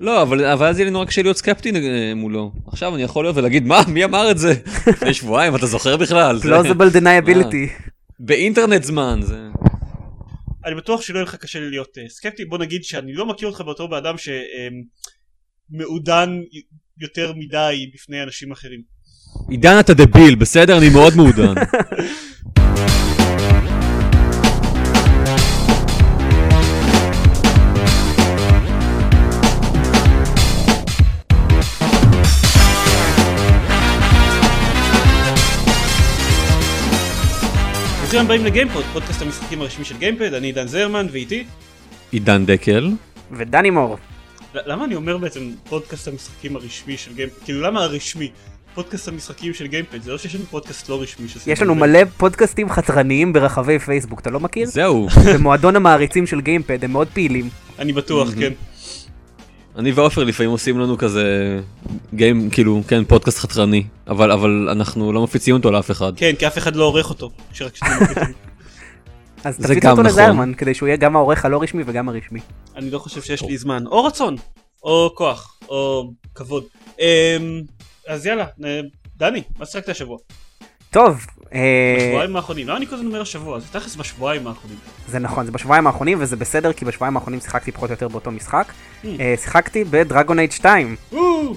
לא, אבל אבל אז יהיה לי נורא קשה להיות סקפטי אה, מולו. עכשיו אני יכול להיות ולהגיד, מה, מי אמר את זה? לפני שבועיים, אתה זוכר בכלל? זה- plausible deniability. באינטרנט זמן, זה... אני בטוח שלא יהיה לך קשה לי להיות אה, סקפטי, בוא נגיד שאני לא מכיר אותך בתור באדם שמעודן יותר מדי בפני אנשים אחרים. עידן אתה דביל, בסדר? אני מאוד מעודן. ברוכים הבאים לגיימפוד, פודקאסט המשחקים הרשמי של גיימפד, אני עידן זרמן ואיתי. עידן דקל. ודני מור. למה אני אומר בעצם פודקאסט המשחקים הרשמי של גיימפד? כאילו למה הרשמי? פודקאסט המשחקים של גיימפד, זה לא שיש לנו פודקאסט לא רשמי שעושים יש לנו. מלא פודקאסטים חתרניים ברחבי פייסבוק, אתה לא מכיר? זהו, במועדון המעריצים של גיימפד, הם מאוד פעילים. אני בטוח, כן. אני ועופר לפעמים עושים לנו כזה game, כאילו, כן, פודקאסט חתרני, אבל אבל אנחנו לא מפיצים אותו לאף אחד. כן, כי אף אחד לא עורך אותו. שרק שאתם. אז זה תפיץ אותו נכון. לזיירמן, כדי שהוא יהיה גם העורך הלא רשמי וגם הרשמי. אני לא חושב שיש לי זמן. או רצון, או כוח, או כבוד. אמ, אז יאללה, אה, דני, מה שיחקת השבוע? טוב, בשבועיים האחרונים. למה אני כל הזמן אומר השבוע? זה תכלס בשבועיים האחרונים. זה נכון, זה בשבועיים האחרונים וזה בסדר כי בשבועיים האחרונים שיחקתי פחות או יותר באותו משחק. Hmm. אה, שיחקתי בדרגון אייד 2. וואו!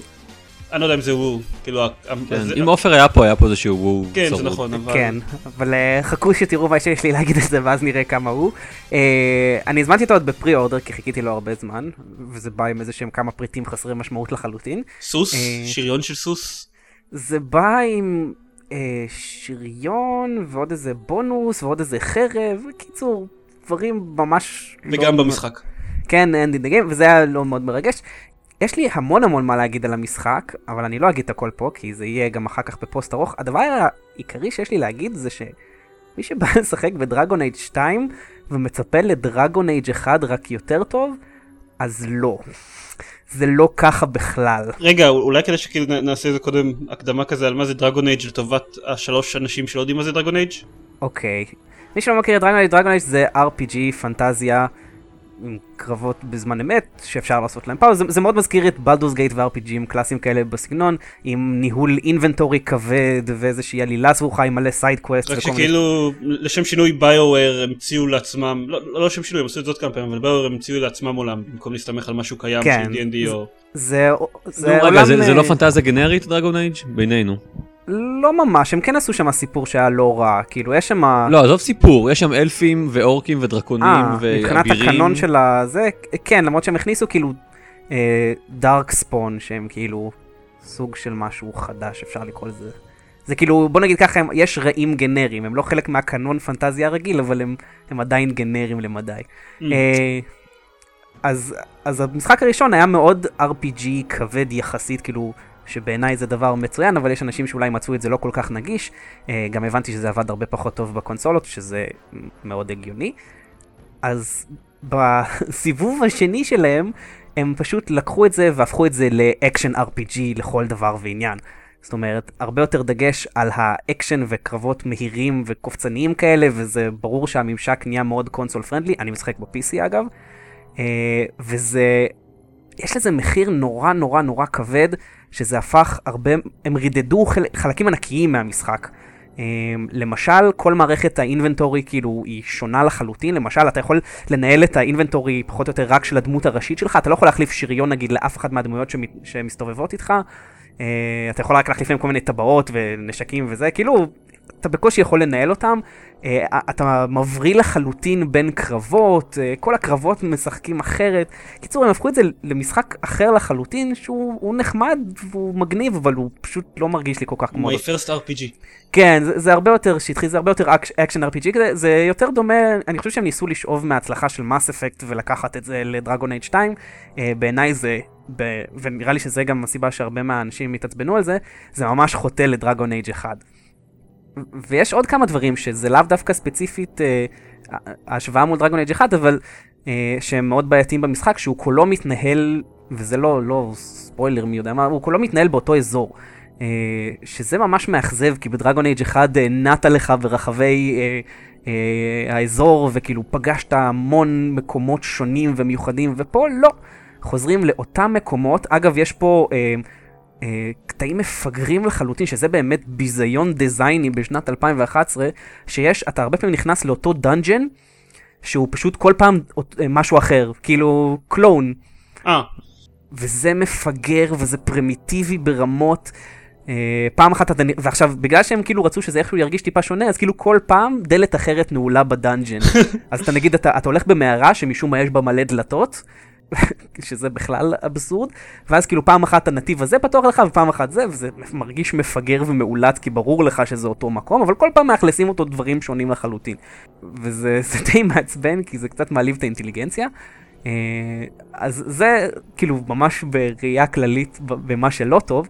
אני לא יודע אם זה וואו, כאילו... כן, זה- אם עופר היה פה, היה פה איזשהו וואו כן, זה צרוד. נכון, אבל... כן, אבל אה, חכו שתראו מה שיש לי להגיד על זה ואז נראה כמה הוא. אה, אני הזמנתי אותו עוד בפרי אורדר כי חיכיתי לו הרבה זמן, וזה בא עם איזה שהם כמה פריטים חסרי משמעות לחלוטין. סוס? אה, שריון של סוס? זה בא עם אה, שריון ועוד איזה בונוס ועוד איזה חרב, בקיצור, דברים ממש... וגם לא- במשחק. כן, in the game, וזה היה לא מאוד מרגש. יש לי המון המון מה להגיד על המשחק, אבל אני לא אגיד את הכל פה, כי זה יהיה גם אחר כך בפוסט ארוך. הדבר העיקרי שיש לי להגיד זה שמי שבא לשחק בדרגון אייג' 2 ומצפה לדרגון אייג' 1 רק יותר טוב, אז לא. זה לא ככה בכלל. רגע, אולי כדי שכאילו נעשה איזה קודם הקדמה כזה על מה זה דרגון אייג' לטובת השלוש אנשים שלא יודעים מה זה דרגון אייג'? אוקיי. מי שלא מכיר את Dragon Age, Dragon Age זה RPG, פנטזיה, עם קרבות בזמן אמת, שאפשר לעשות להם pause. זה, זה מאוד מזכיר את Baldur's Gate ו-RPGים קלאסיים כאלה בסגנון, עם ניהול inventory כבד ואיזושהי עלילה סבוכה עם מלא side quest. רק שכאילו לשם שינוי BioWare המציאו לעצמם, לא לא לשם שינוי, הם עשו את זאת כמה פעמים, אבל BioWare המציאו לעצמם עולם, במקום להסתמך על משהו קיים כן. של D&D או... זה, זה נו, רגע, עולם... זה- זה לא אה, פנטזיה גנרית, Dragon Age? בינינו. לא ממש, הם כן עשו שם סיפור שהיה לא רע, כאילו יש שם... לא, עזוב סיפור, יש שם אלפים ואורקים ודרקונים אה, מבחינת ואבירים. הקנון של הזה, כן, למרות שהם הכניסו כאילו דארק ספון, שהם כאילו סוג של משהו חדש, אפשר לקרוא לזה. זה כאילו, בוא נגיד ככה, הם, יש רעים גנריים, הם לא חלק מהקנון פנטזיה הרגיל, אבל הם, הם עדיין גנריים למדי. Mm. אה, אז, אז המשחק הראשון היה מאוד RPG כבד יחסית, כאילו, שבעיניי זה דבר מצוין, אבל יש אנשים שאולי מצאו את זה לא כל כך נגיש. אה, גם הבנתי שזה עבד הרבה פחות טוב בקונסולות, שזה מאוד הגיוני. אז בסיבוב השני שלהם, הם פשוט לקחו את זה והפכו את זה ל action RPG לכל דבר ועניין. זאת אומרת, הרבה יותר דגש על האקשן וקרבות מהירים וקופצניים כאלה, וזה ברור שהממשק נהיה מאוד console friendly, אני משחק ב-PC אגב, אה, וזה, יש לזה מחיר נורא נורא נורא כבד, שזה הפך הרבה, הם רידדו חל, חלקים ענקיים מהמשחק. אה, למשל, כל מערכת האינבנטורי כאילו היא שונה לחלוטין, למשל אתה יכול לנהל את האינבנטורי פחות או יותר רק של הדמות הראשית שלך, אתה לא יכול להחליף שריון נגיד לאף אחד מהדמויות שמת, שמסתובבות איתך, אה, אתה יכול רק להחליף להם כל מיני טבעות ונשקים וזה, כאילו, אתה בקושי יכול לנהל אותם, אה, אתה מבריא לחלוטין בין קרבות, אה, כל הקרבות משחקים אחרת. קיצור, הם הפכו את זה למשחק אחר לחלוטין, שהוא הוא נחמד והוא מגניב, אבל הוא פשוט לא מרגיש לי כל כך כמו... My first RPG. כן, זה, זה הרבה יותר שטחי, זה הרבה יותר אק- action RPG כזה, זה יותר דומה, אני חושב שהם ניסו לשאוב מההצלחה של Mass Effect ולקחת את זה ל Dragon Age 2. אה, בעיניי זה, ב, ונראה לי שזה גם הסיבה שהרבה מהאנשים התעצבנו על זה, זה ממש חוטא לדרגון אייד 1. ויש עוד כמה דברים שזה לאו דווקא ספציפית אה, ההשוואה מול דרגון אייד 1, אבל אה, שהם מאוד בעייתיים במשחק, שהוא כולו מתנהל, וזה לא, לא ספוילר מי יודע מה, הוא כולו מתנהל באותו אזור. אה, שזה ממש מאכזב, כי בדרגון אייג' 1 אה, נעת לך ברחבי אה, אה, האזור, וכאילו פגשת המון מקומות שונים ומיוחדים, ופה לא. חוזרים לאותם מקומות. אגב, יש פה אה, אה, קטעים מפגרים לחלוטין, שזה באמת ביזיון דיזייני בשנת 2011, שיש, אתה הרבה פעמים נכנס לאותו dungeon, שהוא פשוט כל פעם אה, משהו אחר, כאילו clone. אה, וזה מפגר וזה פרימיטיבי ברמות. אה, פעם אחת אתה, ועכשיו בגלל שהם כאילו רצו שזה איכשהו ירגיש טיפה שונה, אז כאילו כל פעם דלת אחרת נעולה ב dungeon. אז אתה נגיד, אתה, אתה הולך במערה שמשום מה יש בה מלא דלתות, שזה בכלל אבסורד, ואז כאילו פעם אחת הנתיב הזה פתוח לך ופעם אחת זה, וזה מרגיש מפגר ומאולץ כי ברור לך שזה אותו מקום, אבל כל פעם מאכלסים אותו דברים שונים לחלוטין. וזה זה די מעצבן כי זה קצת מעליב את האינטליגנציה. אה, אז זה כאילו ממש בראייה כללית במה שלא טוב.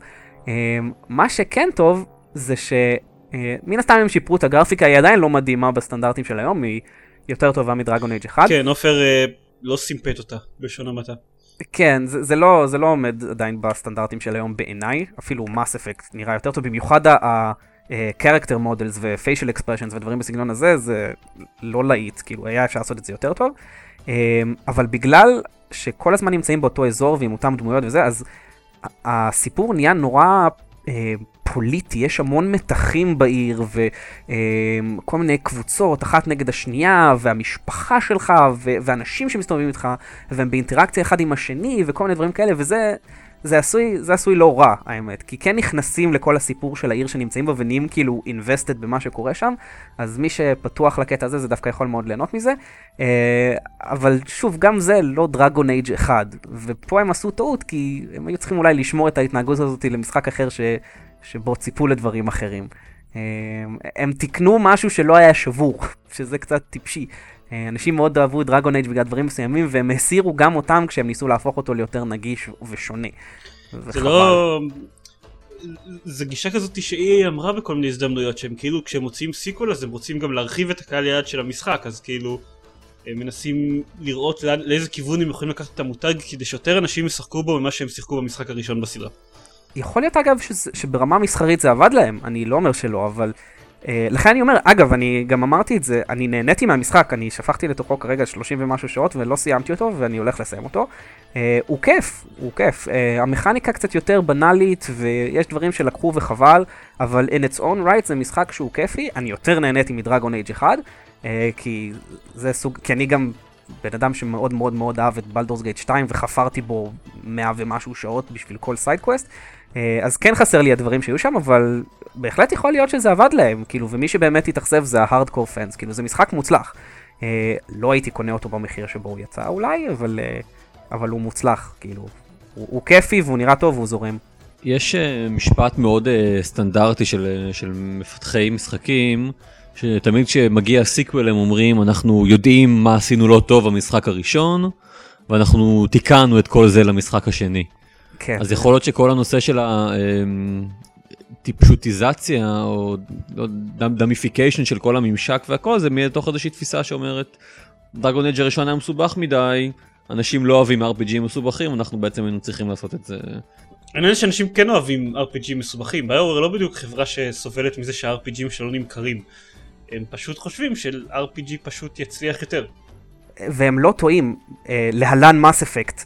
אה, מה שכן טוב זה שמן הסתם הם שיפרו את הגרפיקה, היא עדיין לא מדהימה בסטנדרטים של היום, היא יותר טובה מדרגון אייג' 1. כן, עופר אה, לא סימפט אותה, בלשון המעטה. כן, זה, זה, לא, זה לא עומד עדיין בסטנדרטים של היום בעיניי, אפילו מס אפקט נראה יותר טוב, במיוחד ה-character models ו-facial expressions ודברים בסגנון הזה, זה לא להיט, כאילו היה אפשר לעשות את זה יותר טוב, אה, אבל בגלל שכל הזמן נמצאים באותו אזור ועם אותם דמויות וזה, אז הסיפור נהיה נורא אה, פוליטי, יש המון מתחים בעיר וכל מיני קבוצות, אחת נגד השנייה, והמשפחה שלך ו- ואנשים שמסתובבים איתך, והם באינטראקציה אחד עם השני וכל מיני דברים כאלה, וזה זה עשוי, זה עשוי לא רע, האמת. כי כן נכנסים לכל הסיפור של העיר שנמצאים בו ונהיים כאילו invested במה שקורה שם, אז מי שפתוח לקטע הזה, זה דווקא יכול מאוד ליהנות מזה. אה, אבל שוב, גם זה לא דרגון אייג' אחד, ופה הם עשו טעות, כי הם היו צריכים אולי לשמור את ההתנהגות הזאת למשחק אחר ש... שבו ציפו לדברים אחרים. אה, הם תיקנו משהו שלא היה שבור, שזה קצת טיפשי. אה, אנשים מאוד אהבו את Dragon Age בגלל דברים מסוימים, והם הסירו גם אותם כשהם ניסו להפוך אותו ליותר נגיש ושונה. זה. לא... זה גישה כזאת ש-EA אמרה בכל מיני הזדמנויות שהם כאילו כשהם מוציאים sequel אז הם רוצים גם להרחיב את הקהל יעד של המשחק אז כאילו הם מנסים לראות לאיזה כיוון הם יכולים לקחת את המותג כדי שיותר אנשים ישחקו בו ממה שהם שיחקו במשחק הראשון בסדרה. יכול להיות אגב שזה, שברמה מסחרית זה עבד להם, אני לא אומר שלא, אבל... אה, לכן אני אומר, אגב, אני גם אמרתי את זה, אני נהניתי מהמשחק, אני שפכתי לתוכו כרגע 30 ומשהו שעות ולא סיימתי אותו ואני הולך לסיים אותו. אה, הוא כיף, הוא כיף. אה, המכניקה קצת יותר בנאלית ויש דברים שלקחו וחבל, אבל in its own right זה משחק שהוא כיפי, אני יותר נהניתי מ Dragon Age 1, אה, כי זה סוג, כי אני גם בן אדם שמאוד מאוד מאוד אהב את Baldur's Gate 2 וחפרתי בו 100 ומשהו שעות בשביל כל side quest. אה, אז כן חסר לי הדברים שהיו שם, אבל בהחלט יכול להיות שזה עבד להם, כאילו, ומי שבאמת התאכזב זה ה hardcore fans, כאילו, זה משחק מוצלח. אה, לא הייתי קונה אותו במחיר שבו הוא יצא אולי, אבל, אה, אבל הוא מוצלח, כאילו, הוא, הוא כיפי והוא נראה טוב והוא זורם. יש משפט מאוד סטנדרטי של, של מפתחי משחקים, שתמיד כשמגיע sequel הם אומרים אנחנו יודעים מה עשינו לא טוב במשחק הראשון, ואנחנו תיקנו את כל זה למשחק השני. כן. אז יכול להיות שכל הנושא של הטיפשוטיזציה או לא, dumbification של כל הממשק והכל זה מתוך איזושהי תפיסה שאומרת Dragon Age הראשון היה מסובך מדי, אנשים לא אוהבים RPGים מסובכים, אנחנו בעצם היינו צריכים לעשות את זה. העניין שאנשים כן אוהבים RPG מסובכים, BioWare לא בדיוק חברה שסובלת מזה שה-RPGים שלא נמכרים. הם פשוט חושבים שלא-RPG פשוט יצליח יותר. והם לא טועים, אה, להלן מס אפקט.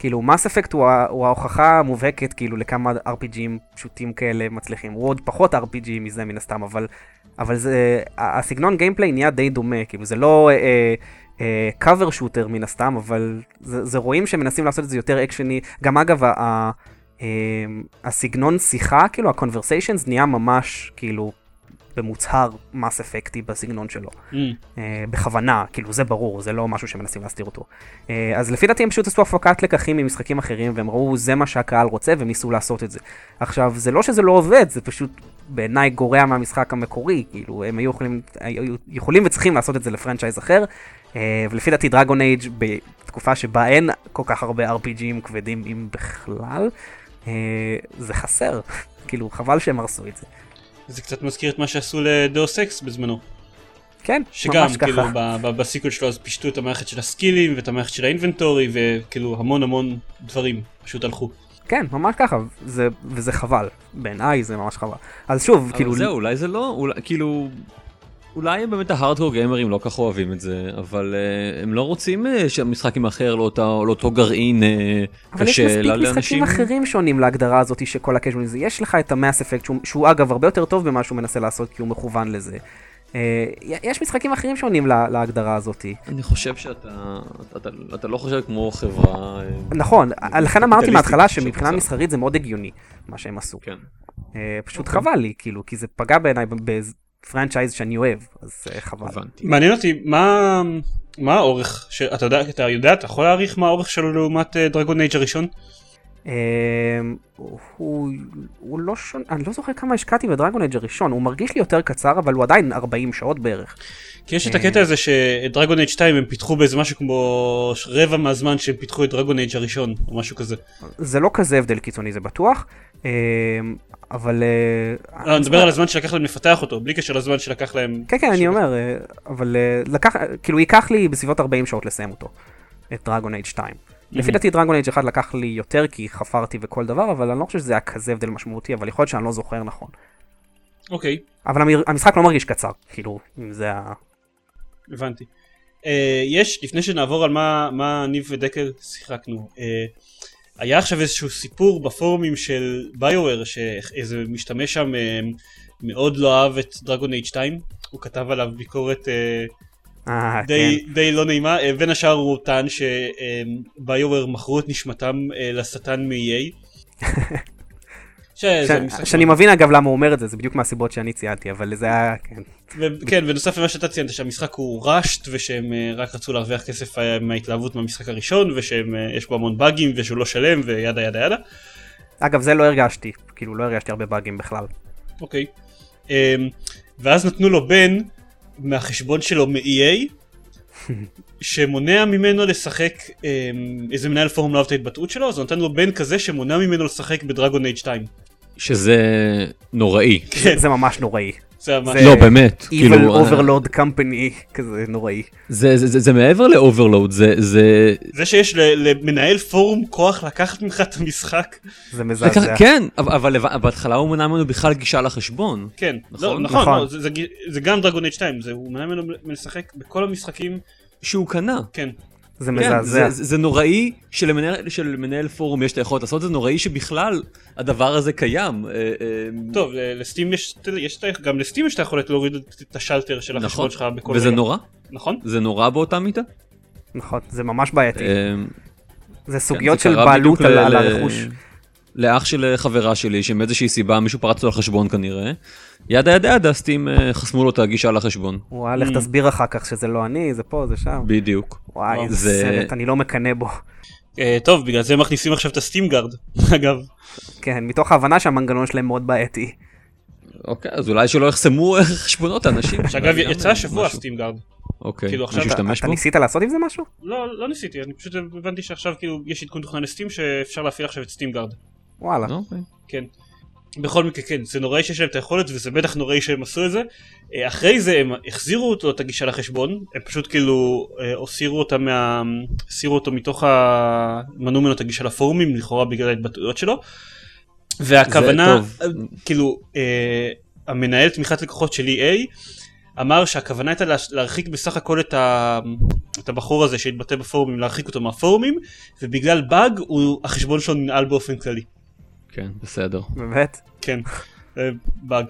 כאילו, מס אפקט הוא, ה- הוא ההוכחה המובהקת, כאילו, לכמה RPGים פשוטים כאלה מצליחים. הוא עוד פחות RPG מזה מן הסתם, אבל, אבל זה, ה- הסגנון גיימפליי נהיה די דומה, כאילו, זה לא אה, אה, קאבר שוטר מן הסתם, אבל זה, זה רואים שמנסים לעשות את זה יותר אקשני. גם אגב, ה, ה, אה, הסגנון שיחה, כאילו, ה-conversations נהיה ממש, כאילו, במוצהר מס אפקטי בסגנון שלו. Mm. אה, בכוונה, כאילו זה ברור, זה לא משהו שמנסים להסתיר אותו. אה, אז לפי דעתי הם פשוט עשו הפקת לקחים ממשחקים אחרים והם ראו זה מה שהקהל רוצה והם ניסו לעשות את זה. עכשיו, זה לא שזה לא עובד, זה פשוט בעיניי גורע מהמשחק המקורי, כאילו הם היו יכולים, היו יכולים וצריכים לעשות את זה לפרנצ'ייז אחר, אה, ולפי דעתי דרגון אייג' בתקופה שבה אין כל כך הרבה RPGים כבדים אם בכלל, אה, זה חסר, כאילו חבל שהם הרסו את זה. זה קצת מזכיר את מה שעשו ל Deus Ex בזמנו. כן, שגם ממש כאילו ככה. ב- ב- ב sequel שלו אז פישטו את המערכת של ה skillים ואת המערכת של ה inventory וכאילו המון המון דברים פשוט הלכו. כן, ממש ככה, זה, וזה חבל. בעיניי זה ממש חבל. אז שוב, כאילו כאילו... זהו, אולי זה לא, אולי, כאילו, אולי באמת ההארדקור גיימרים לא כך אוהבים את זה, אבל אה, הם לא רוצים אה, שהמשחק יימכר לאותו, לאותו גרעין uh, אבל יש קשה מספיק לאנשים. משחקים אחרים שעונים להגדרה הזאת שכל הקז'ואל זה. יש לך את המאס אפקט, שהוא, שהוא אגב הרבה יותר טוב במה שהוא מנסה לעשות כי הוא מכוון לזה. אה, יש משחקים אחרים שעונים לה, להגדרה הזאת. אני חושב שאתה אתה, אתה, אתה לא חושב כמו חברה... אה, נכון, לכן אמרתי מההתחלה שמבחינה. מסחרית זה מאוד הגיוני, מה שהם עשו. כן. אה, פשוט אוקיי. חבל לי, כאילו, כי זה פגע בעיניי בפרנצ'ייז שאני אוהב, אז אה, חבל. הבנתי. מעניין אותי מה מה האורך שאתה יודע אתה יודע אתה יכול להעריך מה האורך שלו לעומת דרגון אייג' הראשון? אה, הוא, הוא לא שונה, אני לא זוכר כמה השקעתי בדרגון אג' הראשון, הוא מרגיש לי יותר קצר, אבל הוא עדיין 40 שעות בערך. כי יש את הקטע הזה שדרגון אייג' 2 הם פיתחו באיזה משהו כמו רבע מהזמן שהם פיתחו את דרגון אייג' הראשון או משהו כזה. זה לא כזה הבדל קיצוני, זה בטוח, אה, אבל... אה, לא, אני מדבר על הזמן שלקח להם לפתח אותו בלי קשר לזמן שלקח להם. כן, כן, אני אומר, אה, אבל אה, לקח, כאילו ייקח לי בסביבות 40 שעות לסיים אותו, את דרגון אייג' 2. לפי דעתי דרגון אייג' 1 לקח לי יותר כי חפרתי וכל דבר, אבל אני לא חושב שזה היה כזה הבדל משמעותי, אבל יכול להיות שאני לא זוכר נכון. אוקיי אבל המשחק לא מרגיש קצר, כאילו, אם זה ה... הבנתי. יש לפני שנעבור על מה מה ניב ודקל שיחקנו. היה עכשיו איזשהו סיפור בפורומים של ביואר שאיזה משתמש שם אה, מאוד לא אהב את דרגון אייג' 2 הוא כתב עליו ביקורת אה, אה, די, כן. די לא נעימה בין השאר הוא טען שביואר מכרו את נשמתם לשטן מ-EA. שאני מבין אגב למה הוא אומר את זה, זה בדיוק מהסיבות שאני ציינתי, אבל זה היה, כן. כן ונוסף למה שאתה ציינת שהמשחק הוא ראשט ושהם אה, רק רצו להרוויח כסף אה, מההתלהבות מהמשחק הראשון ושיש בו המון באגים ושהוא לא שלם וידה ידה ידה. אגב, זה לא הרגשתי, כאילו לא הרגשתי הרבה באגים בכלל. אוקיי. אמ, ואז נתנו לו ban מהחשבון שלו מ-EA שמונע ממנו לשחק אמ, איזה מנהל פורום לא אהב את ההתבטאות שלו אז הוא נתן לו ban כזה שמונע ממנו לשחק ב Dragon Age 2. שזה נוראי. כן זה ממש נוראי. זה ממש זה- לא, באמת. Evil כאילו, Overlord Company, כזה נוראי. זה, זה, זה, זה מעבר ל overlord, זה, זה... זה שיש ל- למנהל פורום כוח לקחת ממך את המשחק זה לקח, מזעזע. כן, אבל, בהתחלה הוא מנע ממנו בכלל גישה לחשבון. כן, נכון? לא, נכון, נכון. לא, זה, זה, זה גם דרגון אייג' 2, זה, הוא מנע ממנו מלשחק בכל המשחקים, שהוא קנה. כן. זה כן, מזעזע. זה, זה, זה נוראי שלמנהל, שלמנהל פורום יש את היכולת לעשות זה, נוראי שבכלל הדבר הזה קיים. אה, אה, טוב, ל- לסטים יש, יש, גם לסטים יש את היכולת להוריד את- השלטר של נכון, החשבון שלך בכל וזה רגע. נורא, נכון? זה נורא באותה מידה. נכון, זה ממש בעייתי. אה, זה סוגיות זה של בעלות על ל- על ל- הרכוש. לאח של חברה שלי, שמאיזושהי סיבה מישהו פרץ לו לחשבון כנראה. ידה ידה ידה, סטים אה, חסמו לו את הגישה לחשבון. וואי, לך Mm. תסביר אחר כך שזה לא אני, זה פה, זה שם. בדיוק. וואי. איזה זה- סרט, אני לא מקנא בו. אה, טוב, בגלל זה מכניסים עכשיו את הסטים גארד, אגב. כן, מתוך ההבנה שהמנגנון שלהם מאוד בעייתי. אוקיי, אז אולי שלא יחסמו אה, חשבונות האנשים. שאגב, יצא אה, השבוע. ה Steam Guard. אוקיי, כאילו, עכשיו מישהו אתה- אתה? ניסית לעשות עם זה משהו? לא, לא ניסיתי, אני פשוט הבנתי שעכשיו כאילו יש עדכון תוכנה ל Steam שאפשר להפעיל עכשיו את Steam Guard. וואלה. אוקיי. כן. בכל מקרה כן, זה נוראי שיש להם את היכולת וזה בטח נוראי שהם עשו את זה. אה, אחרי זה הם החזירו אותו את הגישה לחשבון, הם פשוט כאילו אה, הסירו אותה מה... הסירו אותו מתוך ה... מנעו ממנו את הגישה לפורומים לכאורה בגלל ההתבטאויות שלו. והכוונה. אה, כאילו, אה, המנהל תמיכת לקוחות של EA אמר שהכוונה הייתה לה- להרחיק בסך הכל את, ה... את הבחור הזה שהתבטא בפורומים, להרחיק אותו מהפורומים, ובגלל באג הוא... החשבון שלו ננעל באופן כללי. כן, בסדר. באמת? כן, אה, באג.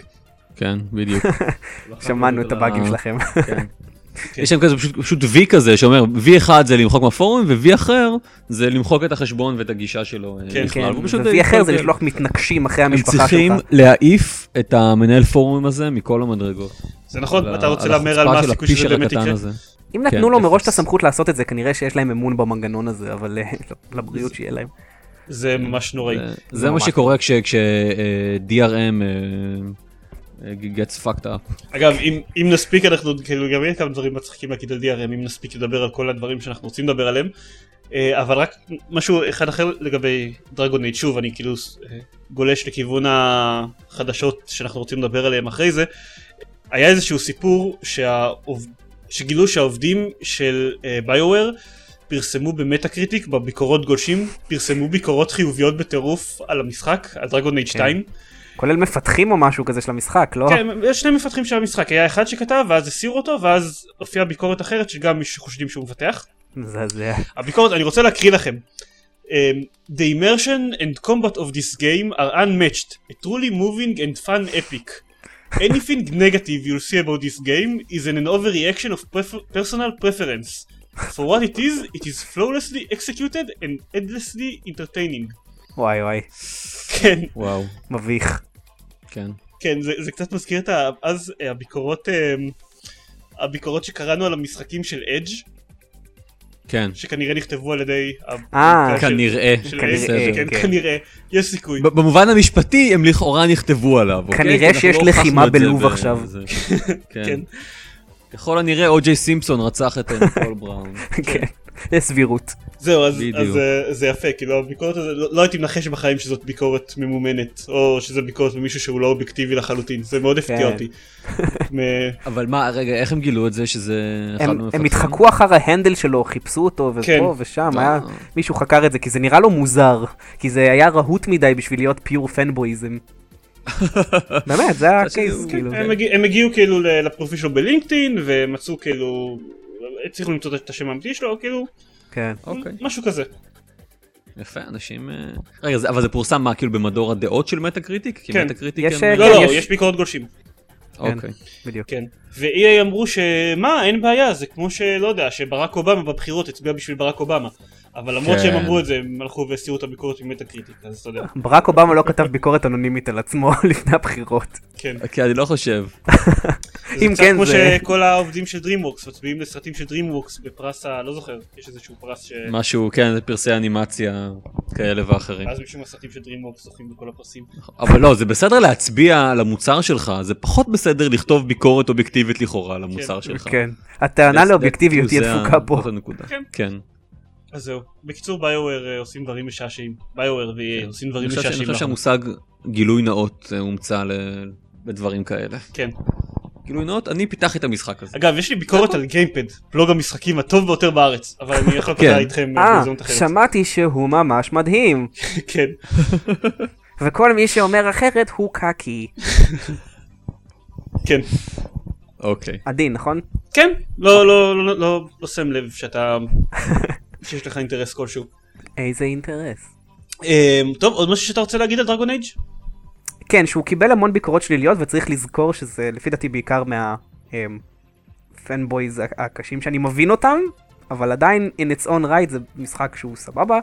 כן, בדיוק. שמענו את הבאגים אה, שלכם. כן. יש שם כזה פשוט, וי כזה שאומר V1 זה למחוק מהפורום ו-V אחר זה למחוק את החשבון ואת הגישה שלו אה, כן. כן, וי אה, אחר זה. לשלוח מתנגשים אחרי הם המשפחה צריכים שלך. להעיף את המנהל פורומים הזה מכל המדרגות. זה נכון, אתה רוצה להמר על מה הסיכוי שזה באמת יקרה? הזה. אם כן, נתנו לו מראש את. הסמכות לעשות את זה, כנראה שיש להם אמון במנגנון הזה, אבל לבריאות שיהיה להם. זה ממש נוראי. זה- מה שקורה כש- כש- אה, DRM אה, gets fucked up. אגב, אם, אם נספיק אנחנו, כאילו גם יהיה כמה דברים מצחיקים להגיד על DRM, אם נספיק לדבר על כל הדברים שאנחנו רוצים לדבר עליהם. אה, אבל רק משהו אחד אחר לגבי Dragon Age, שוב, אני כאילו גולש לכיוון החדשות שאנחנו רוצים לדבר עליהם אחרי זה. היה איזשהו סיפור שהעובד... שגילו שהעובדים של BioWare פרסמו ב Metacritic בביקורות גולשים, פרסמו ביקורות חיוביות בטירוף על המשחק, על Dragon Age 2. כולל מפתחים או משהו כזה של המשחק, לא? כן, יש שני מפתחים של המשחק, היה אחד שכתב ואז הסירו אותו ואז הופיעה ביקורת אחרת שגם מי שחושדים שהוא מפתח. מזעזע. הביקורת, אני רוצה להקריא לכם. Um, the immersion and combat of this game are unmatched, a truly moving and fun epic. Anything negative you'll see about this game is an overreaction of prefer- personal preference. For what it is, it is flawlessly executed and endlessly entertaining. וואי וואי, כן, וואו, מביך. כן. כן, זה, זה קצת מזכיר את ה... אז אה, הביקורות, um, הביקורות שקראנו על המשחקים של אדג' כן. שכנראה נכתבו על ידי... אה, של- כנראה. של כנראה, Edge, כן, כן. כנראה, יש סיכוי. במובן המשפטי הם לכאורה נכתבו עליו, אוקיי? כנראה אנחנו שיש לא לחימה בלוב עכשיו. זה- כן. כן. ככל הנראה או.ג'יי סימפסון רצח את ניקול בראון. כן, יש סבירות. זהו, אז, אה, זה יפה, כאילו הביקורת הזאת, לא, לא הייתי מנחש בחיים שזאת ביקורת ממומנת, או שזה ביקורת ממישהו שהוא לא אובייקטיבי לחלוטין, זה מאוד הפתיע כן. אותי. אבל מה, רגע, איך הם גילו את זה שזה הם- התחקו אחר ה handle שלו, חיפשו אותו כן. ופה ושם, אה. היה מישהו חקר את זה, כי זה נראה לו מוזר, כי זה היה רהוט מדי בשביל להיות pure fanboyism. באמת, זה היה ה case, כאילו. הם, הגיע, הם הגיעו כאילו ל- לפרופיל שלו ב LinkedIn, ומצאו כאילו, הצליחו למצוא את השם האמיתי שלו, כאילו, כן. אוקיי, משהו כזה. יפה, אנשים... אה, רגע, זה- אבל זה פורסם מה, כאילו במדור הדעות של Metacritic? כן. יש. אה, לא, כן, לא, יש- ביקורות גולשים. אוקיי. בדיוק. כן. ו-EA אמרו שמה, אין בעיה, זה כמו שלא יודע, שברק אובמה בבחירות הצביע בשביל ברק אובמה. אבל למרות כן. שהם אמרו את זה, הם הלכו והסירו את הביקורת מ Metacritic, אז אתה יודע, ברק אובמה לא כתב ביקורת אנונימית על עצמו לפני הבחירות. כן. כי אני לא חושב. זה אם קצת כן, כמו זה- שכל העובדים של DreamWorks מצביעים לסרטים של DreamWorks בפרס ה... לא זוכר, יש איזשהו פרס ש... משהו, כן, זה פרסי אנימציה כאלה ואחרים. ואז משום הסרטים של DreamWorks זוכים בכל הפרסים. אבל לא, זה בסדר להצביע על המוצר שלך, זה פחות בסדר לכתוב ביקורת אובייקטיבית לכאורה על המוצר שלך. כן. הטענה זה- לאובייקטיביות זה- היא זה דפוקה ה- פה. הנקודה. כן. כן. אז זהו. בקיצור, ביואר אה, עושים דברים משעשעים. ביואר ו-EA עושים דברים אני חושב ש- אני משעשעים. חושב. שהמושג גילוי נאות אה, הומצא ל- בדברים כאלה. כן. גילוי נאות, אני פיתחתי את המשחק הזה. אגב, יש לי ביקורת על גיימפד, בלוג המשחקים הטוב ביותר בארץ, אבל אני יכול כן. לדבר איתכם אה, אה, בהזדמנות אחרת. שמעתי שהוא ממש מדהים. כן. וכל מי שאומר אחרת הוא קקי. כן. אוקיי. עדין, נכון? כן. לא, לא, לא, לא, לא שם לב שאתה... שיש לך אינטרס כלשהו. איזה אינטרס. אה, טוב, עוד משהו שאתה רוצה להגיד על דרגון אייג'? כן, שהוא קיבל המון ביקורות שליליות וצריך לזכור שזה לפי דעתי בעיקר מהפנבויז הקשים שאני מבין אותם, אבל עדיין in its own right זה משחק שהוא סבבה.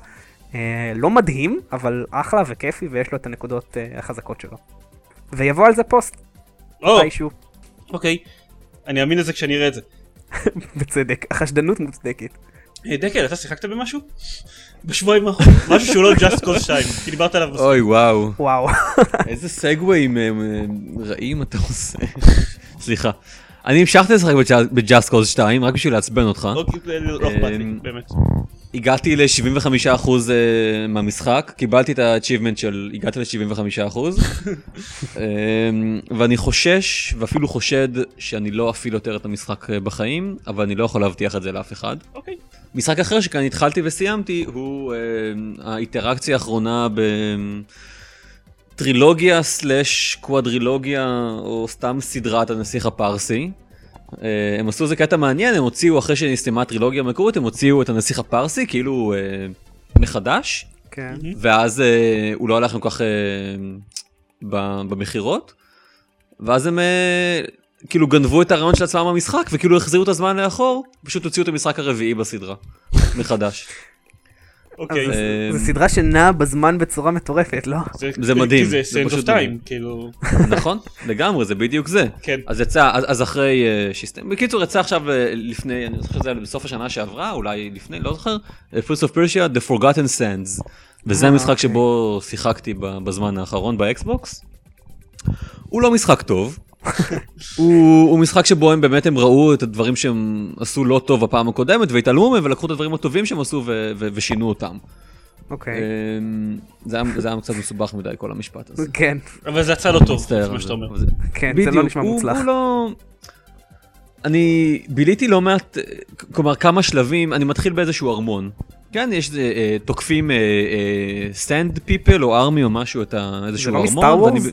אה, לא מדהים, אבל אחלה וכיפי ויש לו את הנקודות אה, החזקות שלו. ויבוא על זה פוסט, או, מתישהו, אוקיי. אני אאמין לזה כשאני אראה את זה. בצדק, החשדנות מוצדקת. אה, דקל, אתה שיחקת במשהו? בשבועיים האחרונים? משהו שהוא לא Just Cause 2, כי דיברת עליו בסוף. אוי וואו, וואו. איזה סגוויים אה, אה, רעים אתה עושה. סליחה. אני המשכתי לשחק בג'אסט קוז 2 רק בשביל לעצבן אותך. לא לא אכפת לי, אמ, באמת. הגעתי ל-75% אה, מהמשחק, קיבלתי את ה-achievement של הגעתי ל-75%, אמ, ואני חושש ואפילו חושד שאני לא אפעיל יותר את המשחק אה, בחיים, אבל אני לא יכול להבטיח את זה לאף אחד. אוקיי. משחק אחר שכאן התחלתי וסיימתי הוא אה, האיטראקציה האחרונה בטרילוגיה סלאש קוואדרילוגיה או סתם סדרת הנסיך הפרסי. אה, הם עשו איזה קטע מעניין, הם הוציאו אחרי שנסתיימה הטרילוגיה המקורית, הם הוציאו את הנסיך הפרסי כאילו אה, מחדש, כן. ואז אה, הוא לא הלך כל כך אה, ב- במכירות, ואז הם כאילו גנבו את הרעיון של עצמם במשחק וכאילו החזירו את הזמן לאחור, פשוט הוציאו את המשחק הרביעי בסדרה, מחדש. אוקיי. אה, זו סדרה שנעה בזמן בצורה מטורפת, לא? זה מדהים, כי זה זה פשוט Time, מדהים. כאילו, נכון, לגמרי, זה בדיוק זה. כן. אז יצא, אז, אחרי אה, שהסתיים, בקיצור יצא עכשיו אה, לפני, אני זוכר שזה היה בסוף השנה שעברה, אולי לפני, לא זוכר, Prince of Persia, The Forgotten Sands. וזה אה, המשחק אוקיי. שבו שיחקתי ב- בזמן האחרון ב Xbox. הוא לא משחק טוב. הוא, הוא משחק שבו הם באמת הם ראו את הדברים שהם עשו לא טוב בפעם הקודמת והתעלמו מהם ולקחו את הדברים הטובים שהם עשו ו- ו- ושינו אותם. אוקיי. אמ, זה היה, זה קצת מסובך מדי כל המשפט הזה. כן, אבל זה יצא לא טוב, זה מה שאתה זה, אומר. זה- כן, זה לא נשמע מוצלח. הוא לא... אני ביליתי לא מעט, אה, כלומר כמה שלבים, אני מתחיל באיזשהו ארמון. כן, יש אה, אה, תוקפים סטנד פיפל או ארמי או משהו, את ה- איזשהו לא ארמון. מסטאר ואני וורס?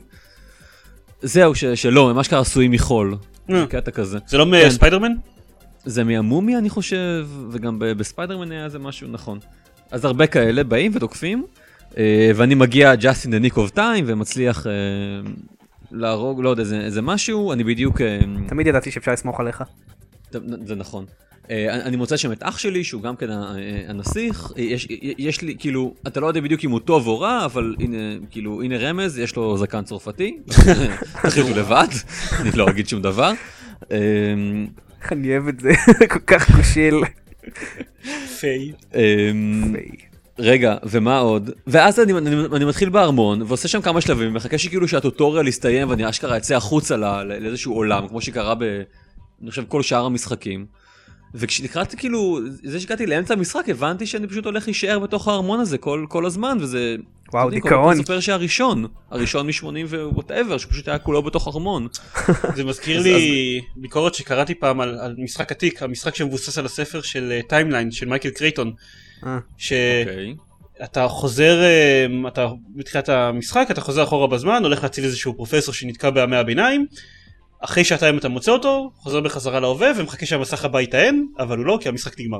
זהו, ש- שלא, הם אשכרה עשויים מחול. אה. זה קטע כזה. זה לא כן. מספיידרמן? זה מהמומי אני חושב, וגם ב- בספיידרמן היה איזה משהו נכון. אז הרבה כאלה באים ותוקפים, אה, ואני מגיע just in the nick of time ומצליח אה, להרוג, לא יודע, איזה, איזה משהו, אני בדיוק, אה, תמיד ידעתי שאפשר לסמוך עליך. זה נכון. אה, אני- מוצא שם את אח שלי, שהוא גם כן אה, הנסיך, יש, יש לי, כאילו, אתה לא יודע בדיוק אם הוא טוב או רע, אבל הנה, כאילו, הנה רמז, יש לו זקן צרפתי, תחליטו לבד, אני לא אגיד שום דבר. איך אני אוהב את זה, כל כך כושל. פיי. אמ, רגע, ומה עוד? ואז אני, אני, אני מתחיל בארמון, ועושה שם כמה שלבים, ומחכה שכאילו שה tutorial יסתיים, ואני אשכרה אצא החוצה לאיזשהו עולם, כמו שקרה ב... אני חושב כל שאר המשחקים. וכשלקראת כאילו, זה שהגעתי לאמצע המשחק, הבנתי שאני פשוט הולך להישאר בתוך הארמון הזה כל, כל הזמן, וזה... וואו, דיכאון. אני מספר שהראשון, הראשון מ-80 ו whatever, שפשוט היה כולו בתוך ארמון. זה מזכיר אז- לי ביקורת שקראתי פעם על, על משחק עתיק, המשחק שמבוסס על הספר של Timeline של מייקל קרייטון. אה. אוקיי. שאתה חוזר, אה, אתה בתחילת המשחק, אתה חוזר אחורה בזמן, הולך להציל איזשהו פרופסור שנתקע בימי הביניים. אחרי שעתיים אתה מוצא אותו, חוזר בחזרה להווה ומחכה שהמסך הבא יטען, אבל הוא לא, כי המשחק נגמר.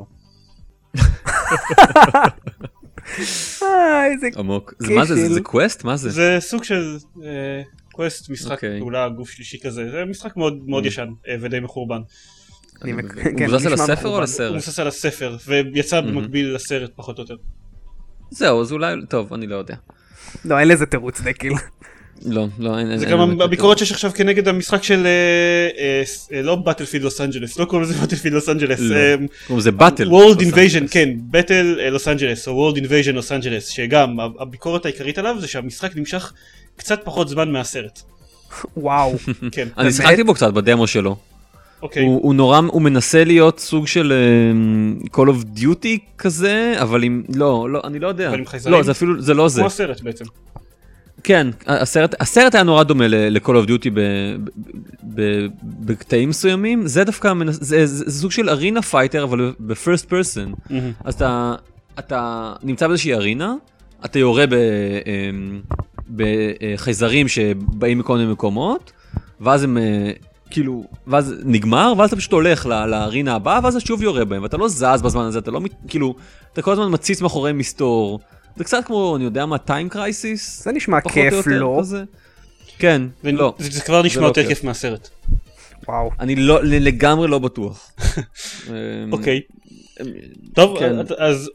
אה, איזה... עמוק. זה, מה זה, זה. זה quest? מה זה? זה סוג של אה, קווסט, משחק אוקיי. פעולה גוף שלישי כזה, זה משחק מאוד Mm. ישן אה, ודי מחורבן. מק- הוא כן, מבוסס על הספר או. על הוא הסרט? מבוסס על הספר, ויצא מהמם. במקביל לסרט פחות או יותר. זהו, אז אולי, טוב, אני לא יודע. לא, אין לזה תירוץ דקיל. לא, לא, אין... זה אין גם באמת הביקורת שיש עכשיו כנגד המשחק של אה, אה, אה, לא באטלפילד לוס אנג'לס, לא קוראים לזה באטלפילד לוס אנג'לס. לא. קוראים לזה באטל. World Invasion, כן, Battle אה, לוס אנג'לס, או World Invasion לוס אנג'לס, שגם הביקורת העיקרית עליו זה שהמשחק נמשך קצת פחות זמן מהסרט. וואו. כן, אני שיחקתי בו קצת בדמו שלו. אוקיי. הוא הוא נורא, הוא מנסה להיות סוג של אה, Call of Duty כזה, אבל עם, לא, לא, אני לא יודע. אבל עם חייזרים? לא, זה אפילו, זה לא זה. כמו הסרט בעצם. כן, הסרט, הסרט היה נורא דומה ל-Call of Duty בקטעים מסוימים, זה דווקא, זה, זה, זה סוג של arena fighter, אבל ב-first person. מהמם. אז אתה, אתה נמצא באיזושהי ארינה, אתה יורה אמ, בחייזרים שבאים מכל מיני מקומות, ואז הם אה, כאילו, ואז נגמר, ואז אתה פשוט הולך לארינה הבאה, ואז אתה שוב יורה בהם, ואתה לא זז בזמן הזה, אתה לא, כאילו, אתה כל הזמן מציץ מאחורי מסתור. זה קצת כמו, אני יודע מה, טיים קרייסיס? זה נשמע כיף, לא? כזה. כן, זה- לא. זה זה כבר נשמע לא יותר כיף. כיף מהסרט. וואו. אני לא, לגמרי לא בטוח. אמ, אוקיי. אמ, טוב, כן. אז- אז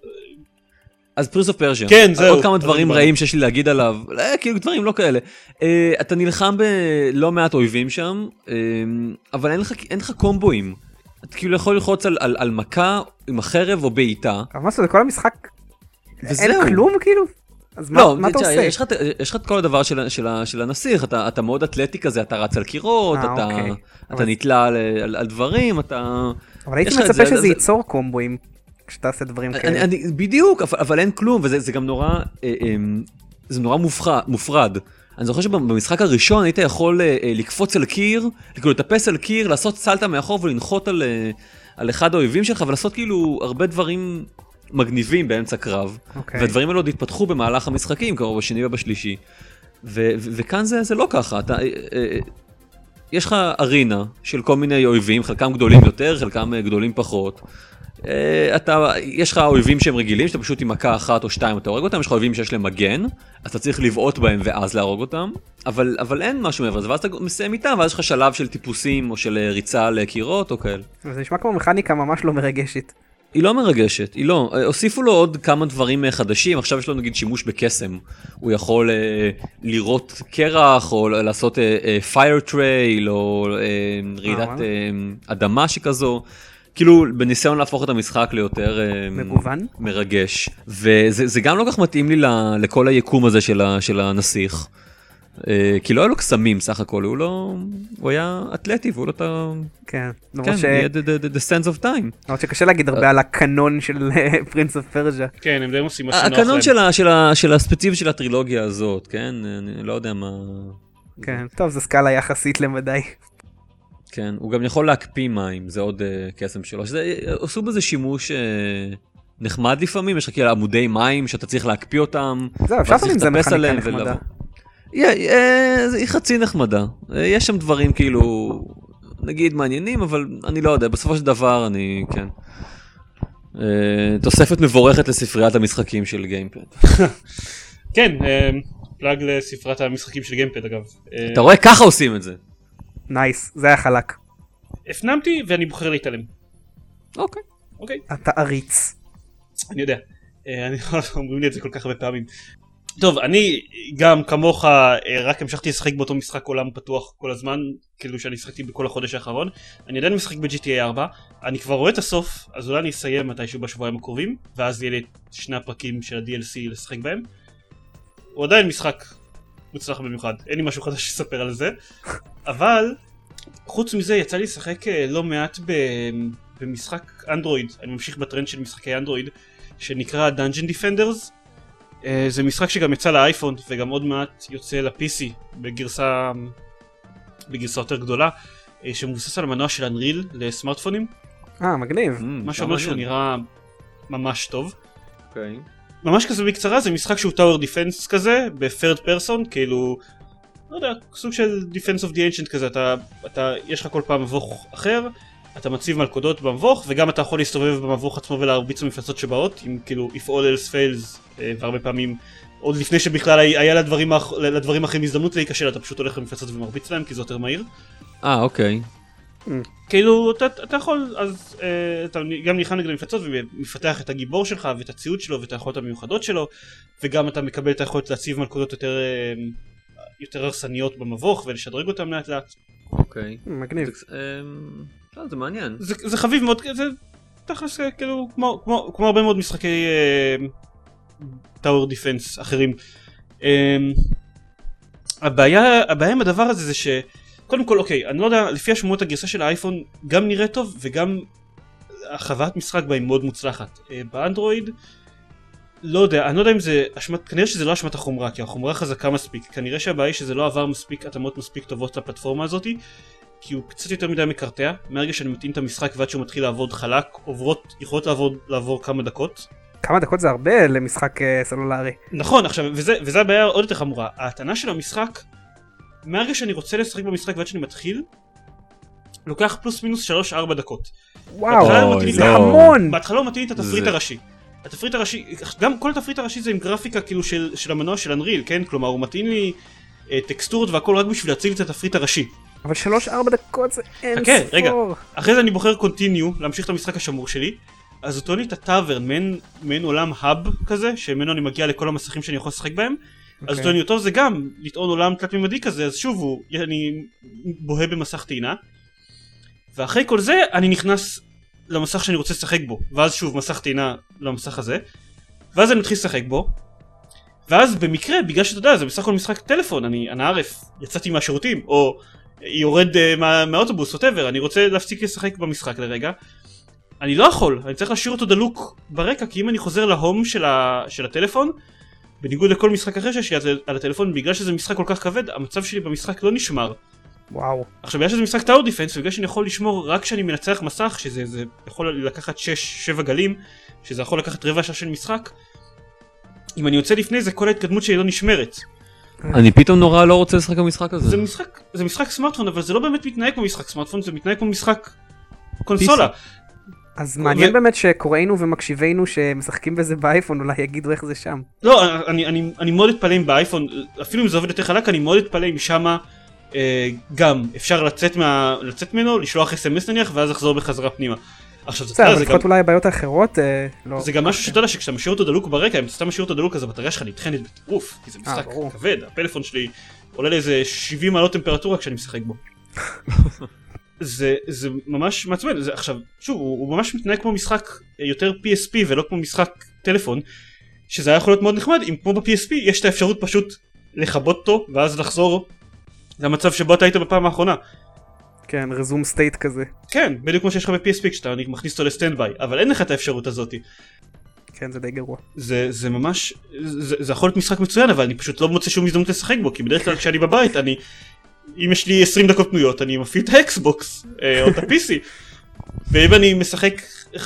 אז פריס אוף פרז'ה. כן, זהו. עוד כמה אז דברים. רעים שיש לי להגיד עליו, אה, כאילו דברים לא כאלה. אה, אתה נלחם בלא מעט אויבים שם, אה, אבל אין לך, אין לך קומבואים. אתה כאילו יכול ללחוץ על, על, על מכה עם החרב או בעיטה, אבל מה זה, כל המשחק, אין וזהו. כלום כאילו? אז מה לא, מה אתה תשמע, עושה? יש לך, יש לך את כל הדבר של, של, של הנסיך, אתה, אתה מאוד אתלטי כזה, אתה רץ על קירות, אה, אתה, אוקיי. אתה אבל- נתלה על, על, על דברים, אתה... אבל הייתי מצפה זה, שזה זה- ייצור קומבואים, כשתעשה דברים אני, כאלה. אני, בדיוק, אבל, אבל אין כלום, וזה זה גם נורא, אה, אה, זה נורא מופח, מופרד. אני זוכר שבמשחק הראשון היית יכול אה, אה, לקפוץ על קיר, כאילו לטפס על קיר, לעשות סלטה מאחור ולנחות על, אה, על אחד האויבים שלך ולעשות כאילו הרבה דברים מגניבים באמצע קרב. אוקיי. והדברים האלה עוד התפתחו במהלך המשחקים, כמו בשני ובשלישי. ו- ו- וכאן זה, זה לא ככה, אתה, אה, אה, יש לך ארינה של כל מיני אויבים, חלקם גדולים יותר, חלקם אה, גדולים פחות. אתה, יש לך אויבים שהם רגילים, שאתה פשוט עם מכה אחת או שתיים אתה הורג אותם, יש לך אויבים שיש להם מגן, אז אתה צריך לבעוט בהם ואז להרוג אותם, אבל, אבל אין משהו מעבר לזה, ואז אתה מסיים איתם, ואז יש לך שלב של טיפוסים או של ריצה על קירות או כאלה. זה נשמע כמו מכניקה ממש לא מרגשת. היא לא מרגשת, היא לא. אה, הוסיפו לו עוד כמה דברים אה, חדשים, עכשיו יש לו נגיד שימוש בקסם. הוא יכול אה, לירות קרח, או לעשות אה, אה, fire trail, או אה, רעידת וואלה. אה, אדמה שכזו. כאילו בניסיון להפוך את המשחק ליותר אה, מגוון? מרגש. וזה זה גם לא כך מתאים לי לכל היקום הזה של, ה, של הנסיך. אה, כי לא היה לו קסמים סך הכל, הוא לא... הוא היה אתלטי והוא לא את ה... כן. כן, למרות ש- he had the, the, the sense of time. למרות שקשה להגיד הרבה על הקנון של פרינס אוף פרג'ה. כן, הם די עושים מה שנוח להם. הקנון של, הספציפי של הטרילוגיה הזאת, כן? אני לא יודע מה... כן. טוב, זו סקאלה יחסית למדי. כן, הוא גם יכול להקפיא מים, זה עוד uh, קסם שלו. עשו בזה שימוש נחמד לפעמים, יש לך כאילו עמודי מים שאתה צריך להקפיא אותם. זהו, אפשר לעשות עם זה מכניקה נחמדה. היא, אה, היא חצי נחמדה. אה, יש שם דברים כאילו, נגיד מעניינים, אבל אני לא יודע, בסופו של דבר אני, כן. אה, תוספת מבורכת לספריית המשחקים של גיימפוד. כן, plug לספריית המשחקים של גיימפוד אגב. אתה רואה? ככה עושים את זה. nice, זה היה חלק. הפנמתי ואני בוחר להתעלם. אוקיי. אוקיי, אתה עריץ. אני יודע. אני אומרים לי את זה כל כך הרבה פעמים. טוב, אני גם כמוך אה, רק המשכתי לשחק באותו משחק עולם פתוח כל הזמן, כאילו שאני שחקתי בכל החודש האחרון. אני עדיין משחק ב-GTA 4, אני כבר רואה את הסוף, אז אולי אני אסיים מתישהו בשבועיים הקרובים, ואז יהיה לי את שני הפרקים של ה-DLC לשחק בהם. הוא עדיין משחק מוצלח במיוחד, אין לי משהו חדש לספר על זה, אבל חוץ מזה יצא לי לשחק אה, לא מעט ב... במשחק אנדרואיד, אני ממשיך בטרנד של משחקי אנדרואיד, שנקרא Dungeon Defenders. אה, זה משחק שגם יצא לאייפון וגם עוד מעט יוצא ל-PC בגרסה, בגרסה יותר גדולה, אה, שמבוסס על המנוע של אנריל לסמארטפונים, אה, מגניב. Mm, מה שאומר שהוא. נראה ממש טוב. אוקיי. ממש כזה בקצרה זה משחק שהוא טאוור דיפנס כזה ב-third person כאילו לא יודע סוג של defense of the ancient כזה אתה, אתה יש לך כל פעם מבוך אחר אתה מציב מלכודות במבוך וגם אתה יכול להסתובב במבוך עצמו ולהרביץ במפלצות שבאות עם כאילו if all else fails אה, והרבה פעמים עוד לפני שבכלל היה לדברים, לדברים אחרים הזדמנות להיכשל אתה פשוט הולך למפלצות ומרביץ להם כי זה יותר מהיר אה, אוקיי. כאילו אתה, אתה יכול אז אה, אתה גם נלחם נגד המפלצות ומפתח את הגיבור שלך ואת הציוד שלו ואת היכולות המיוחדות שלו וגם אתה מקבל את היכולת להציב מלכודות יותר אה, יותר הרסניות במבוך ולשדרג אותם לאט לאט אוקיי. מגניב. זה- אמ, לא, זה מעניין. זה, חביב מאוד זה תכלס אה, כאילו כמו, הרבה מאוד משחקי טאוור דיפנס אחרים. אה, הבעיה הבעיה עם הדבר הזה זה ש... קודם כל אוקיי אני לא יודע לפי השמועות הגרסה של האייפון גם נראה טוב וגם החוויית משחק בה היא מאוד מוצלחת. אה, באנדרואיד לא יודע אני לא יודע אם זה אשמת כנראה שזה לא אשמת החומרה כי החומרה חזקה מספיק. כנראה שהבעיה היא שזה לא עבר מספיק התאמות מספיק טובות לפלטפורמה הזאתי כי הוא קצת יותר מדי מקרטע מהרגע שאני מטעין את המשחק ועד שהוא מתחיל לעבוד חלק עוברות יכולות לעבור, לעבור כמה דקות כמה דקות זה הרבה למשחק אה, סלולרי. נכון עכשיו וזה, וזה הבעיה עוד יותר חמורה ההטענה של המשחק מהרגע שאני רוצה לשחק במשחק ועד שאני מתחיל לוקח פלוס מינוס 3-4 דקות וואו, מתאים זה לא. המון. בהתחלה הוא מתאים את התפריט זה- הראשי התפריט הראשי גם כל התפריט הראשי זה עם גרפיקה כאילו של, של המנוע של אנריל כן כלומר הוא מתאים לי אה, טקסטורות והכל רק בשביל להציג את התפריט הראשי אבל שלוש ארבע דקות זה אין חכה, ספור. רגע. אחרי זה אני בוחר קונטיניו להמשיך את המשחק השמור שלי. אז טוען לי את הטאברן מעין, מעין עולם האב כזה שממנו אני מגיע לכל המסכים שאני יכול לשחק בהם. אז אוקיי. הוא טוען לי אותו זה גם לטעון עולם תלת מימדי כזה אז שוב הוא, אני בוהה במסך טעינה. ואחרי כל זה אני נכנס למסך שאני רוצה לשחק בו. ואז שוב מסך טעינה למסך הזה. ואז אני מתחיל לשחק בו. ואז במקרה בגלל שאתה יודע זה בסך הכל משחק טלפון אני אנא ערף. יצאתי מהשירותים או יורד uh, מה, מהאוטובוס ווטאבר אני רוצה להפסיק לשחק במשחק לרגע. אני לא יכול אני צריך להשאיר אותו דלוק ברקע כי אם אני חוזר להום של, ה, של הטלפון בניגוד לכל משחק אחר שיש לי על- הטלפון בגלל שזה משחק כל כך כבד המצב שלי במשחק לא נשמר. וואו. עכשיו בגלל שזה משחק טאור דיפנס ובגלל שאני יכול לשמור רק כשאני מנצח מסך שזה זה יכול לקחת 6-7 גלים שזה יכול לקחת רבע שעה של משחק אם אני יוצא לפני זה כל ההתקדמות שלי לא נשמרת אני פתאום נורא לא רוצה לשחק במשחק הזה. זה משחק זה משחק סמארטפון אבל זה לא באמת מתנהג כמו משחק סמארטפון זה מתנהג כמו משחק קונסולה אז מעניין באמת שקוראינו ומקשיבינו שמשחקים בזה באייפון אולי יגידו איך זה שם. לא אני, אני, אני מאוד אתפלא אם באייפון אפילו אם זה עובד יותר חלק אני מאוד אתפלא אם שמה אה, גם אפשר לצאת, מה, לצאת ממנו לשלוח אס.אם.אס נניח ואז לחזור בחזרה פנימה. עכשיו זה, בסדר, זה, גם, אולי הבעיות האחרות אה, לא. זה גם משהו שאתה יודע שכשאתה משאיר אותו דלוק ברקע אם אתה סתם משאיר אותו דלוק אז הבטריה שלך נטחנת בטירוף כי זה משחק ברור. כבד הפלאפון שלי עולה לאיזה 70 מעלות טמפרטורה כשאני משחק בו. זה, זה ממש מעצבן, זה עכשיו, שוב, הוא, הוא ממש מתנהג כמו משחק אה, יותר PSP ולא כמו משחק טלפון, שזה היה יכול להיות מאוד נחמד, אם כמו ב-PSP יש את האפשרות פשוט לכבות אותו ואז לחזור למצב שבו אתה היית בפעם האחרונה. כן, resume state כזה. כן, בדיוק כמו שיש לך ב-PSP כשאתה מכניס אותו ל standby, אבל אין לך את האפשרות הזאתי. כן, זה די גרוע. זה, זה ממש, זה, זה יכול להיות משחק מצוין אבל אני פשוט לא מוצא שום הזדמנות לשחק בו כי בדרך כלל כשאני בבית אני, אם יש לי 20 דקות פנויות אני מפעיל את ה Xbox אה, או את ה-PC ואם אני משחק 5-10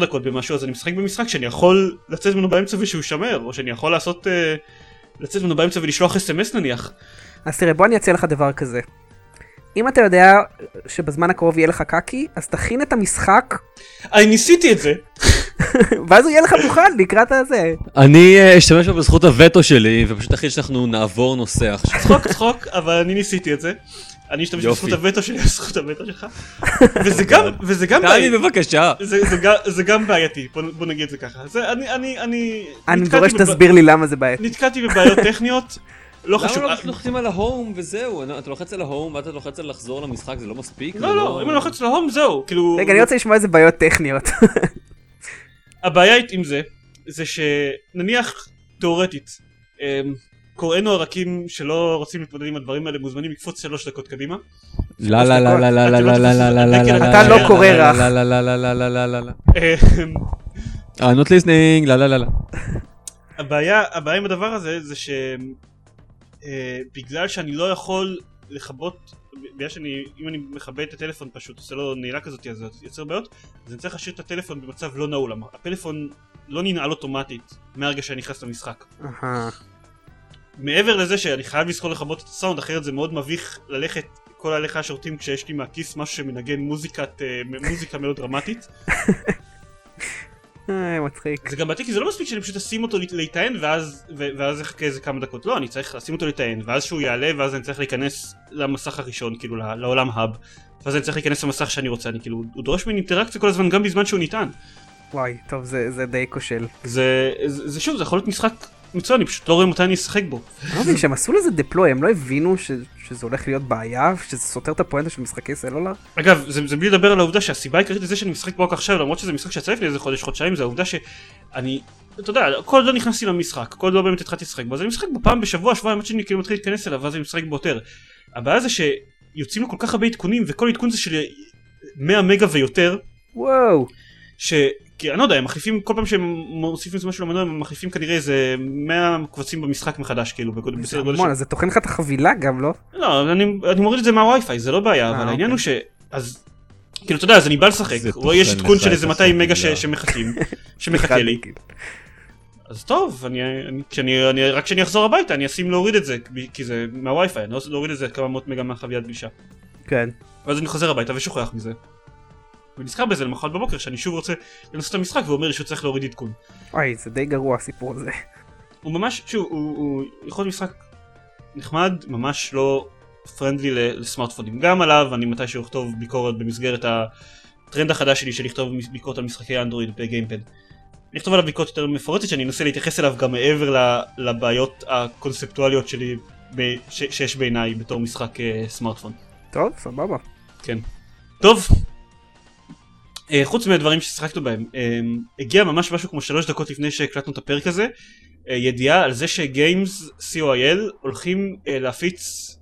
דקות במשהו אז אני משחק במשחק שאני יכול לצאת ממנו באמצע ושהוא יישמר או שאני יכול לעשות אה, לצאת ממנו באמצע ולשלוח אס.אם.אס נניח. אז תראה, בוא אני אציע לך דבר כזה. אם אתה יודע שבזמן הקרוב יהיה לך קקי, אז תכין את המשחק, אני ניסיתי את זה, ואז הוא יהיה לך מוכן לקראת הזה. אני אה, אשתמש פה בזכות הווטו שלי, ופשוט אחרי שאנחנו נעבור נושא עכשיו. צחוק צחוק, אבל אני ניסיתי את זה. אני אשתמש. בזכות הווטו שלי, בזכות הווטו שלך. וזה גם, וזה גם טלי בעייתי. בבקשה. זה, זה, גם, בעייתי, בוא, נגיד את זה ככה. אני, אני, אני, אני דורש שתסביר לי למה זה בעייתי. נתקלתי בבעיות טכניות, לא למה חשוב. לא פשוט לוחצים על ההום וזהו? אתה לוחץ על ההום ואתה לוחץ על לחזור למשחק, זה לא מספיק? לא, לא, אם אני לוחץ להום זהו, כאילו, רגע, אני רוצה לשמוע איזה בעיות טכניות. הבעיה עם זה, זה שנניח, תאורטית, אמ, קוראינו הרכים שלא רוצים להתמודד עם הדברים האלה מוזמנים לקפוץ שלוש דקות קדימה. לא, לא, לא, לא, לא, לא, לא, לא, לא, לא, לא, לא, אתה לא קורא רך. לא, לא, לא, לא, לא, לא, לא, לא, לא. אמ, I'm not listening, לא, לא, לא, לא. הבעיה, הבעיה עם הדבר הזה זה שבגלל שאני לא יכול לכבות, בגלל שאני, אם אני מכבה את הטלפון פשוט עושה לו נעילה כזאת אז זה יוצר בעיות, אז אני צריך להשאיר את הטלפון במצב לא נעול, הפלאפון לא ננעל אוטומטית מהרגע שאני נכנס למשחק. מעבר לזה שאני חייב לזכור לכבות את הסאונד אחרת זה מאוד מביך ללכת כל הליכה השירותים כשיש לי מהכיס משהו שמנגן מוזיקת, אה, מוזיקה מאוד דרמטית אה, מצחיק. זה גם בעייתי כי זה לא מספיק שאני פשוט אשים אותו להיטען ואז, ואז אחכה איזה כמה דקות לא אני צריך לשים אותו להיטען ואז שהוא יעלה ואז אני צריך להיכנס למסך הראשון כאילו לעולם האב ואז אני צריך להיכנס למסך שאני רוצה אני כאילו הוא דורש ממני אינטראקציה כל הזמן גם בזמן שהוא ניתן וואי, טוב, זה זה די כושל. זה, זה, זה שוב זה יכול להיות משחק מצוין אני פשוט לא רואה מתי אני אשחק בו אני לא מבין, כשהם עשו לזה deploy, הם לא הבינו ש- שזה הולך להיות בעיה, שזה סותר את הפואנטה של משחקי סלולר? אגב, זה, זה בלי לדבר על העובדה שהסיבה העיקרית לזה שאני משחק בו רק עכשיו, למרות שזה משחק שיצא לפני איזה חודש, חודשיים, זה העובדה שאני, אתה יודע, כל עוד לא נכנסתי למשחק, כל עוד לא באמת התחלתי לשחק בו, אז אני משחק בו פעם בשבוע, שבועיים, עד שאני כאילו מתחיל להתכנס אליו, ואז אני משחק בו יותר. הבעיה זה שיוצאים לו כל כך הרבה עדכונים, וכל עדכון זה של 100 מגה ויותר, וואו. ש... כי אני לא יודע, הם מחליפים, כל פעם שהם מוסיפים איזה משהו למנוע, הם מחליפים כנראה איזה 100 קבצים במשחק מחדש, כאילו, בסדר גודל המון, אז זה טוחן לך את החבילה גם, לא? לא, אני, אני מוריד את זה מהווי-פיי, זה לא בעיה, אה, אבל העניין הוא אוקיי. ש... אז... כאילו, אתה יודע, אז אני בא לשחק, רואה יש עדכון של איזה 200 מגה. שמחכים, שמחכה לי. אז טוב, אני, אני, כשאני, אני, רק כשאני אחזור הביתה אני אשים להוריד את זה, כי זה מהווי-פיי, אני לא רוצה להוריד את זה כמה מאות מגה מהחביית גלישה. כן. ואז אני חוזר הביתה ושוכח מזה. ונזכר בזה למחרת בבוקר שאני שוב רוצה לנסות את המשחק ואומר שהוא צריך להוריד עדכון. וואי, זה די גרוע הסיפור הזה. הוא ממש, שוב, הוא, הוא יכול להיות משחק נחמד, ממש לא פרנדלי לסמארטפונים. גם עליו אני מתישהו אכתוב ביקורת במסגרת הטרנד החדש שלי של לכתוב ביקורת על משחקי אנדרואיד בגיימפד. אני אכתוב עליו ביקורת יותר מפורטת שאני אנסה להתייחס אליו גם מעבר לבעיות הקונספטואליות שלי ש- שיש בעיניי בתור משחק אה, סמארטפון. טוב, סבבה. כן. טוב. אה, חוץ מהדברים ששיחקנו בהם, אה, הגיע ממש משהו כמו שלוש דקות לפני שהקלטנו את הפרק הזה, אה, ידיעה על זה שגיימס co.il הולכים להפיץ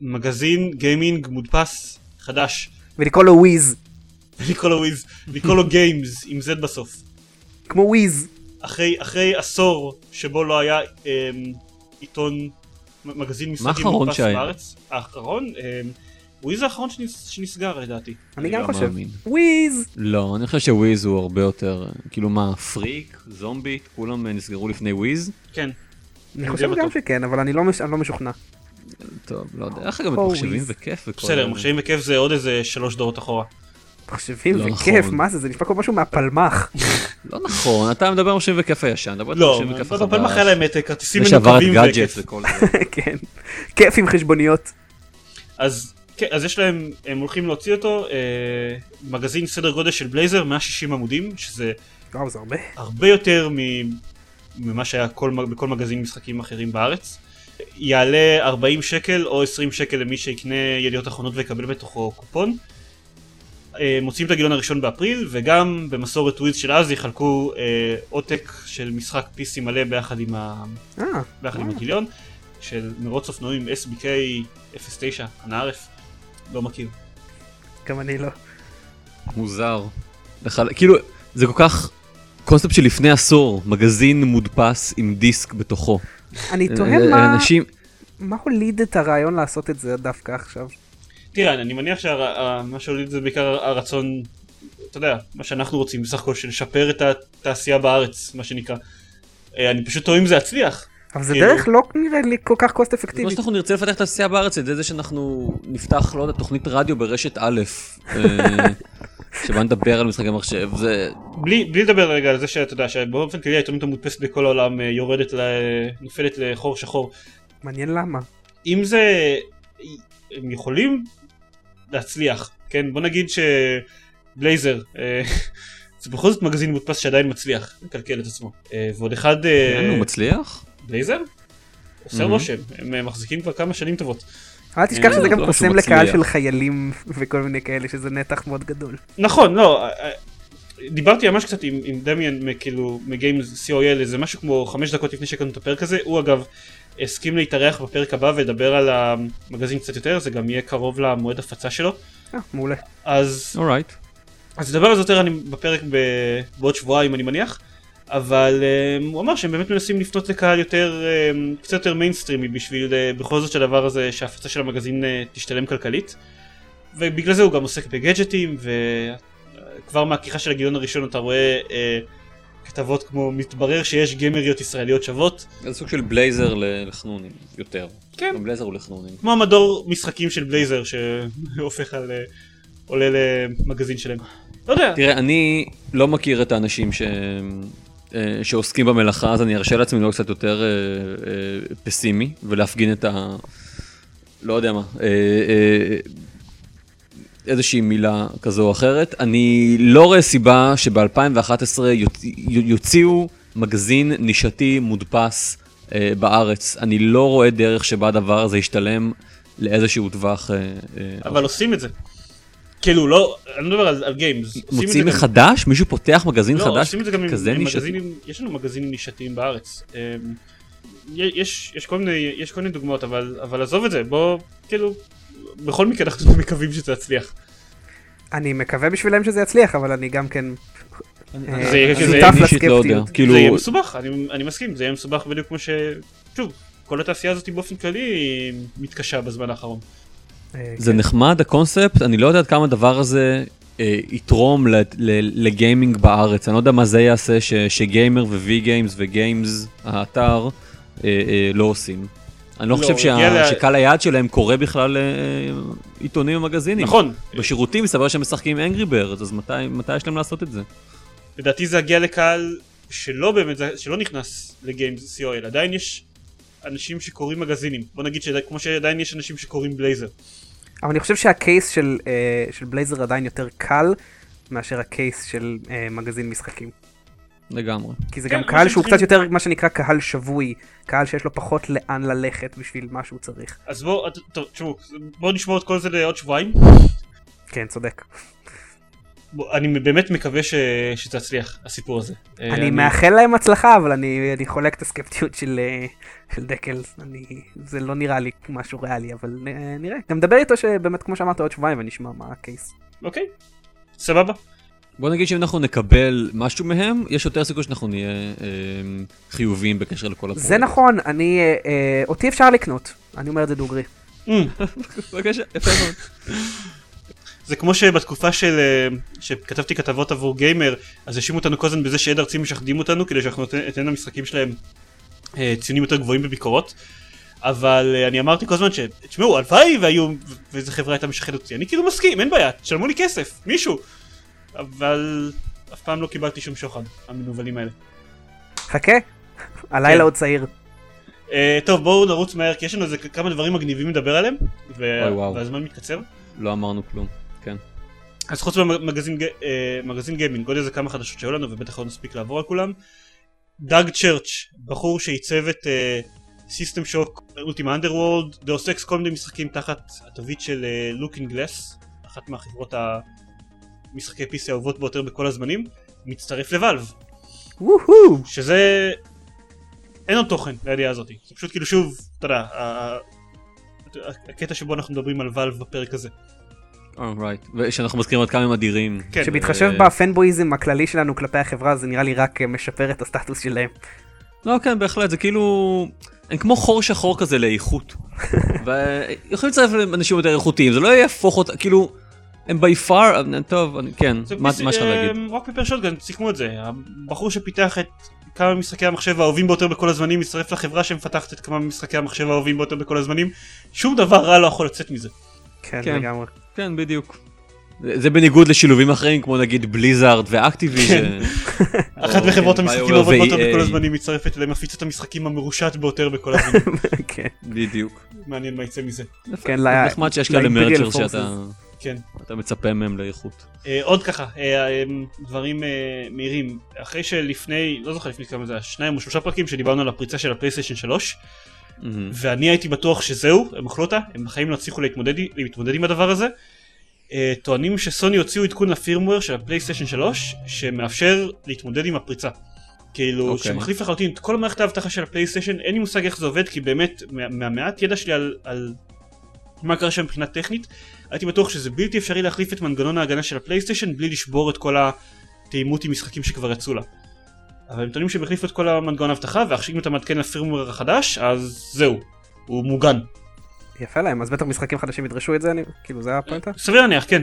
מגזין גיימינג מודפס חדש, ולקרוא לו וויז. לקרוא לו וויז, לקרוא לו גיימס עם Z בסוף. כמו וויז. אחרי, אחרי עשור שבו לא היה אה, עיתון מגזין משחקים מודפס? בארץ, האחרון, אה, וויז האחרון שנס, שנסגר לדעתי. אני גם לא חושב. מאמין. וויז. לא, אני חושב שוויז הוא הרבה יותר, כאילו מה, פריק, זומבי, כולם נסגרו לפני וויז? כן. אני חושב גם. שכן, אבל אני לא מש- אני לא משוכנע. טוב, לא יודע, איך גם או מחשבים. וכיף וכל... בסדר. מחשבים וכיף זה עוד איזה שלוש דורות אחורה. מחשבים לא וכיף, נכון. מה זה? זה נשמע כמו משהו מהפלמ"ח. לא נכון, אתה מדבר על מחשבים וכיף הישן, דבר על לא, מחשבים וכיף אבל מחר להם את כרטיסים זה שעבר את מנוקבים גאדג'ט וכיף. וכל זה. כן. כיף עם חשבוניות. אז כן, אז יש להם, הם הולכים להוציא אותו, אה, מגזין סדר גודל של בלייזר, 160 עמודים, שזה וואו, זה הרבה. הרבה יותר מ- ממה שהיה כל, בכל מגזין משחקים אחרים בארץ. יעלה 40 שקל או 20 שקל למי שיקנה ידיעות אחרונות ויקבל בתוכו קופון. אה, מוציאים את הגיליון הראשון באפריל וגם במסורת וויז של אז יחלקו אה, עותק של משחק PC מלא ביחד עם, ה... אה, ביחד עם וואו. הגיליון של מרוץ אופנועים SBK 09 אנא ערף לא מכיר גם אני לא. מוזר. לחל- כאילו, זה כל כך קונספט של לפני עשור, מגזין מודפס עם דיסק בתוכו. אני אה, תוהה מה- אנשים, מה הוליד את הרעיון לעשות את זה דווקא עכשיו. תראה אני מניח שמה שהוליד זה בעיקר הרצון אתה יודע מה שאנחנו רוצים בסך הכל של לשפר את התעשייה בארץ מה שנקרא אה, אני פשוט טועה אם זה יצליח אבל זה כאילו- דרך לא נראה לי כל כך קוסט כמו אפקטיבית. שאנחנו נרצה לפתח את התעשייה בארץ, זה זה שאנחנו נפתח, לא יודע, תוכנית רדיו ברשת א', אה, שבה נדבר על משחקי מחשב, זה... בלי, לדבר רגע על זה שאתה יודע שבאופן כללי העיתונות המודפסת בכל העולם אה, יורדת. נופלת לחור שחור. מעניין למה. אם זה, הם יכולים להצליח, כן? בוא נגיד שבלייזר, אה, זה בכל זאת מגזין מודפס שעדיין מצליח לקלקל את עצמו. ועוד אחד, הוא מצליח? בלייזר? עושה Mhm. רושם, הם אה, מחזיקים כבר כמה שנים טובות. אל תשכח אה, שזה לא, גם לא קוסם לקהל. של חיילים וכל מיני כאלה, שזה נתח מאוד גדול. נכון, לא, אה, אה, דיברתי ממש קצת עם, עם דמיאן כאילו מגיימס co.il איזה משהו כמו חמש דקות לפני שהקלטנו את הפרק הזה, הוא אגב הסכים להתארח בפרק הבא ולדבר על המגזין קצת יותר, זה גם יהיה קרוב למועד הפצה שלו, אה, מעולה. אז, alright. אז נדבר על זה יותר אני בפרק ב, בעוד שבועיים אני מניח, אבל אמ, הוא אמר שהם באמת מנסים לפנות לקהל יותר, אמ, קצת יותר מיינסטרימי בשביל אה, בכל זאת שהדבר הזה, שההפצה של המגזין אה, תשתלם כלכלית, ובגלל זה הוא גם עוסק בגדג'טים, וכבר מהכריכה של הגיליון הראשון אתה רואה אה, כתבות כמו מתברר שיש גיימריות ישראליות שוות, זה סוג של בלייזר לחנונים, יותר. כן. גם בלייזר הוא לחנונים. כמו המדור משחקים של בלייזר שהופך על... אה, עולה למגזין שלהם. לא יודע, תראה, אני לא מכיר את האנשים ש... אה, שעוסקים במלאכה, אז אני ארשה לעצמי להיות קצת יותר אה, אה, פסימי ולהפגין את ה... לא יודע מה, איזושהי מילה כזו או אחרת. אני לא רואה סיבה שב-2011 יוציאו מגזין נישתי מודפס בארץ. אני לא רואה דרך שבה הדבר הזה ישתלם לאיזשהו טווח. אבל עושים את זה. כאילו לא, אני לא מדבר על, על גיימס. מוציאים מחדש? מישהו פותח מגזין לא, חדש עושים את זה גם עם? מגזינים, יש לנו מגזינים נישתיים בארץ. אמ, יש, יש, כל מיני, יש כל מיני דוגמאות, אבל, אבל עזוב את זה, בוא, כאילו, בכל מקרה אנחנו מקווים שזה יצליח. אני מקווה בשבילם שזה יצליח, אבל אני גם כן זה- אה, שותף לא. לסקפטיות. כאילו, זה יהיה מסובך, אני, אני מסכים, זה יהיה מסובך בדיוק כמו ש... שוב, כל התעשייה הזאת באופן כללי מתקשה בזמן האחרון. אה, זה נחמד הקונספט, אני לא יודע עד כמה הדבר הזה אה, יתרום ל- ל- לגיימינג בארץ, אני לא יודע מה זה יעשה ש- שגיימר ו-V גיימס וגיימס, האתר, אה, אה, לא עושים. אני לא לא, חושב שה- הגיע ל- שקהל היעד שלהם קורא בכלל אה, עיתונים ומגזינים. נכון, בשירותים מסתבר שהם משחקים אנגרי בירד, אז מתי מתי יש להם לעשות את זה? לדעתי זה יגיע לקהל שלא באמת, שלא נכנס לגיימס co.il, עדיין יש אנשים שקוראים מגזינים, בוא נגיד שכמו שעדיין יש אנשים שקוראים בלייזר. אבל אני חושב שהקייס של, אה, של בלייזר עדיין יותר קל מאשר הקייס של אה, מגזין משחקים. לגמרי. כי זה כן, גם קהל שהוא צריכים- קצת יותר מה שנקרא קהל שבוי, קהל שיש לו פחות לאן ללכת בשביל מה שהוא צריך. אז בואו, טוב, תשמעו, בואו נשמור את כל זה לעוד שבועיים. כן, צודק. אני באמת מקווה ש... שתצליח הסיפור הזה. אה, אני מאחל להם הצלחה, אבל אני, אני חולק את הסקפטיות של, אה, של דקל. אני, זה לא נראה לי משהו ריאלי, אבל אה, נראה. גם נדבר איתו שבאמת, כמו שאמרת, עוד שבועיים ונשמע מה הקייס. אוקיי, סבבה. בוא נגיד שאם אנחנו נקבל משהו מהם, יש יותר סיכוי שאנחנו נהיה אה, חיוביים בקשר לכל הפרויקט. זה נכון, אני, אה, אה, אותי אפשר לקנות. אני אומר את זה דוגרי. Mm, בבקשה, יפה מאוד. זה כמו שבתקופה של... אה, שכתבתי כתבות עבור גיימר, אז האשימו אותנו כל הזמן בזה שעד ארצים משחדים אותנו כדי שאנחנו ניתן- למשחקים שלהם אה, ציונים יותר גבוהים בביקורות. אבל אה, אני אמרתי כל הזמן ש... תשמעו, הלוואי והיו... ואיזה חברה הייתה משחדת אותי. אני כאילו מסכים, אין בעיה, תשלמו לי כסף, מישהו. אבל אף פעם לא קיבלתי שום שוחד, המנוולים האלה. חכה, הלילה כן. עוד צעיר. אה, טוב בואו נרוץ מהר כי יש לנו איזה כמה דברים מגניבים לדבר עליהם ו- אוי. והזמן מתקצר לא אמרנו כלום, כן. אז חוץ מהמגזין אה, מגזין גיימינג עוד איזה כמה חדשות שהיו לנו ובטח לא נספיק לעבור על כולם דאג צ'רץ' בחור שעיצב את System Shock Ultima Underworld Deus Ex כל מיני משחקים תחת התווית של Looking Glass אחת מהחברות המשחקי PC האהובות ביותר בכל הזמנים מצטרף לוואלב וואו! שזה אין עוד תוכן לידיעה הזאתי זה פשוט כאילו שוב אתה יודע הקטע שבו אנחנו מדברים על ואלב בפרק הזה אורייט. ושאנחנו מזכירים עד כמה הם אדירים. כן שבהתחשב אה, בפנבויזם הכללי שלנו כלפי החברה, זה נראה לי רק אה, משפר את הסטטוס שלהם. לא, כן, בהחלט, זה כאילו... הם כמו חור שחור כזה לאיכות. ויכולים לצרף אנשים יותר איכותיים, זה לא יהפוך אותה, כאילו... הם בי פאר, טוב, אני- כן, מה יש לך להגיד? אה, רוק פפר שוטגן סיכמו את זה הבחור שפיתח את כמה משחקי המחשב האהובים ביותר בכל הזמנים, מצטרף לחברה שמפתחת את כמה משחקי המחשב האהובים ביותר בכל הזמנים, שום דבר רע לא יכול לצאת מזה. כן, כן. לגמרי. כן, בדיוק. זה בניגוד לשילובים אחרים כמו נגיד בליזארד ואקטיביז'ן. אחת או, מחברות כן, המשחקים האהובות ביותר. בכל הזמנים מצטרפת למפיצת המשחקים המרושעת ביותר בכל הזמנים. כן. בדיוק. מעניין מה יצא מזה. כן, נחמד שיש כאלה מרצ'ר. שאתה כן. אתה מצפה מהם לאיכות. אה, עוד ככה, אה, אה, דברים מהירים. אחרי שלפני, לא זוכר לפני כמה זה היה, שניים או שלושה פרקים שדיברנו על הפריצה של הפלייסטיישן 3, מהמם. ואני הייתי בטוח שזהו, הם אכלו אותה, הם בחיים לא הצליחו להתמודד, להתמודד עם הדבר הזה. אה, טוענים שסוני הוציאו עדכון ל firmware של הפלייסטיישן 3 שמאפשר להתמודד עם הפריצה. כאילו, אוקיי. שמחליף לחלוטין את כל מערכת האבטחה של הפלייסטיישן, אין לי מושג איך זה עובד, כי באמת, מה- מהמעט ידע שלי על, על מה קרה שם מבחינה טכנית, הייתי בטוח שזה בלתי אפשרי להחליף את מנגנון ההגנה של הפלייסטיישן בלי לשבור את כל התאימות עם משחקים שכבר יצאו לה. אבל הם טוענים שהם החליפו את כל המנגנון האבטחה, ועכשיו אם אתה מעדכן לפירמוור החדש, אז זהו, הוא מוגן. יפה להם, אז בטח משחקים חדשים ידרשו את זה, אני- כאילו זה הפואנטה? סביר להניח, כן.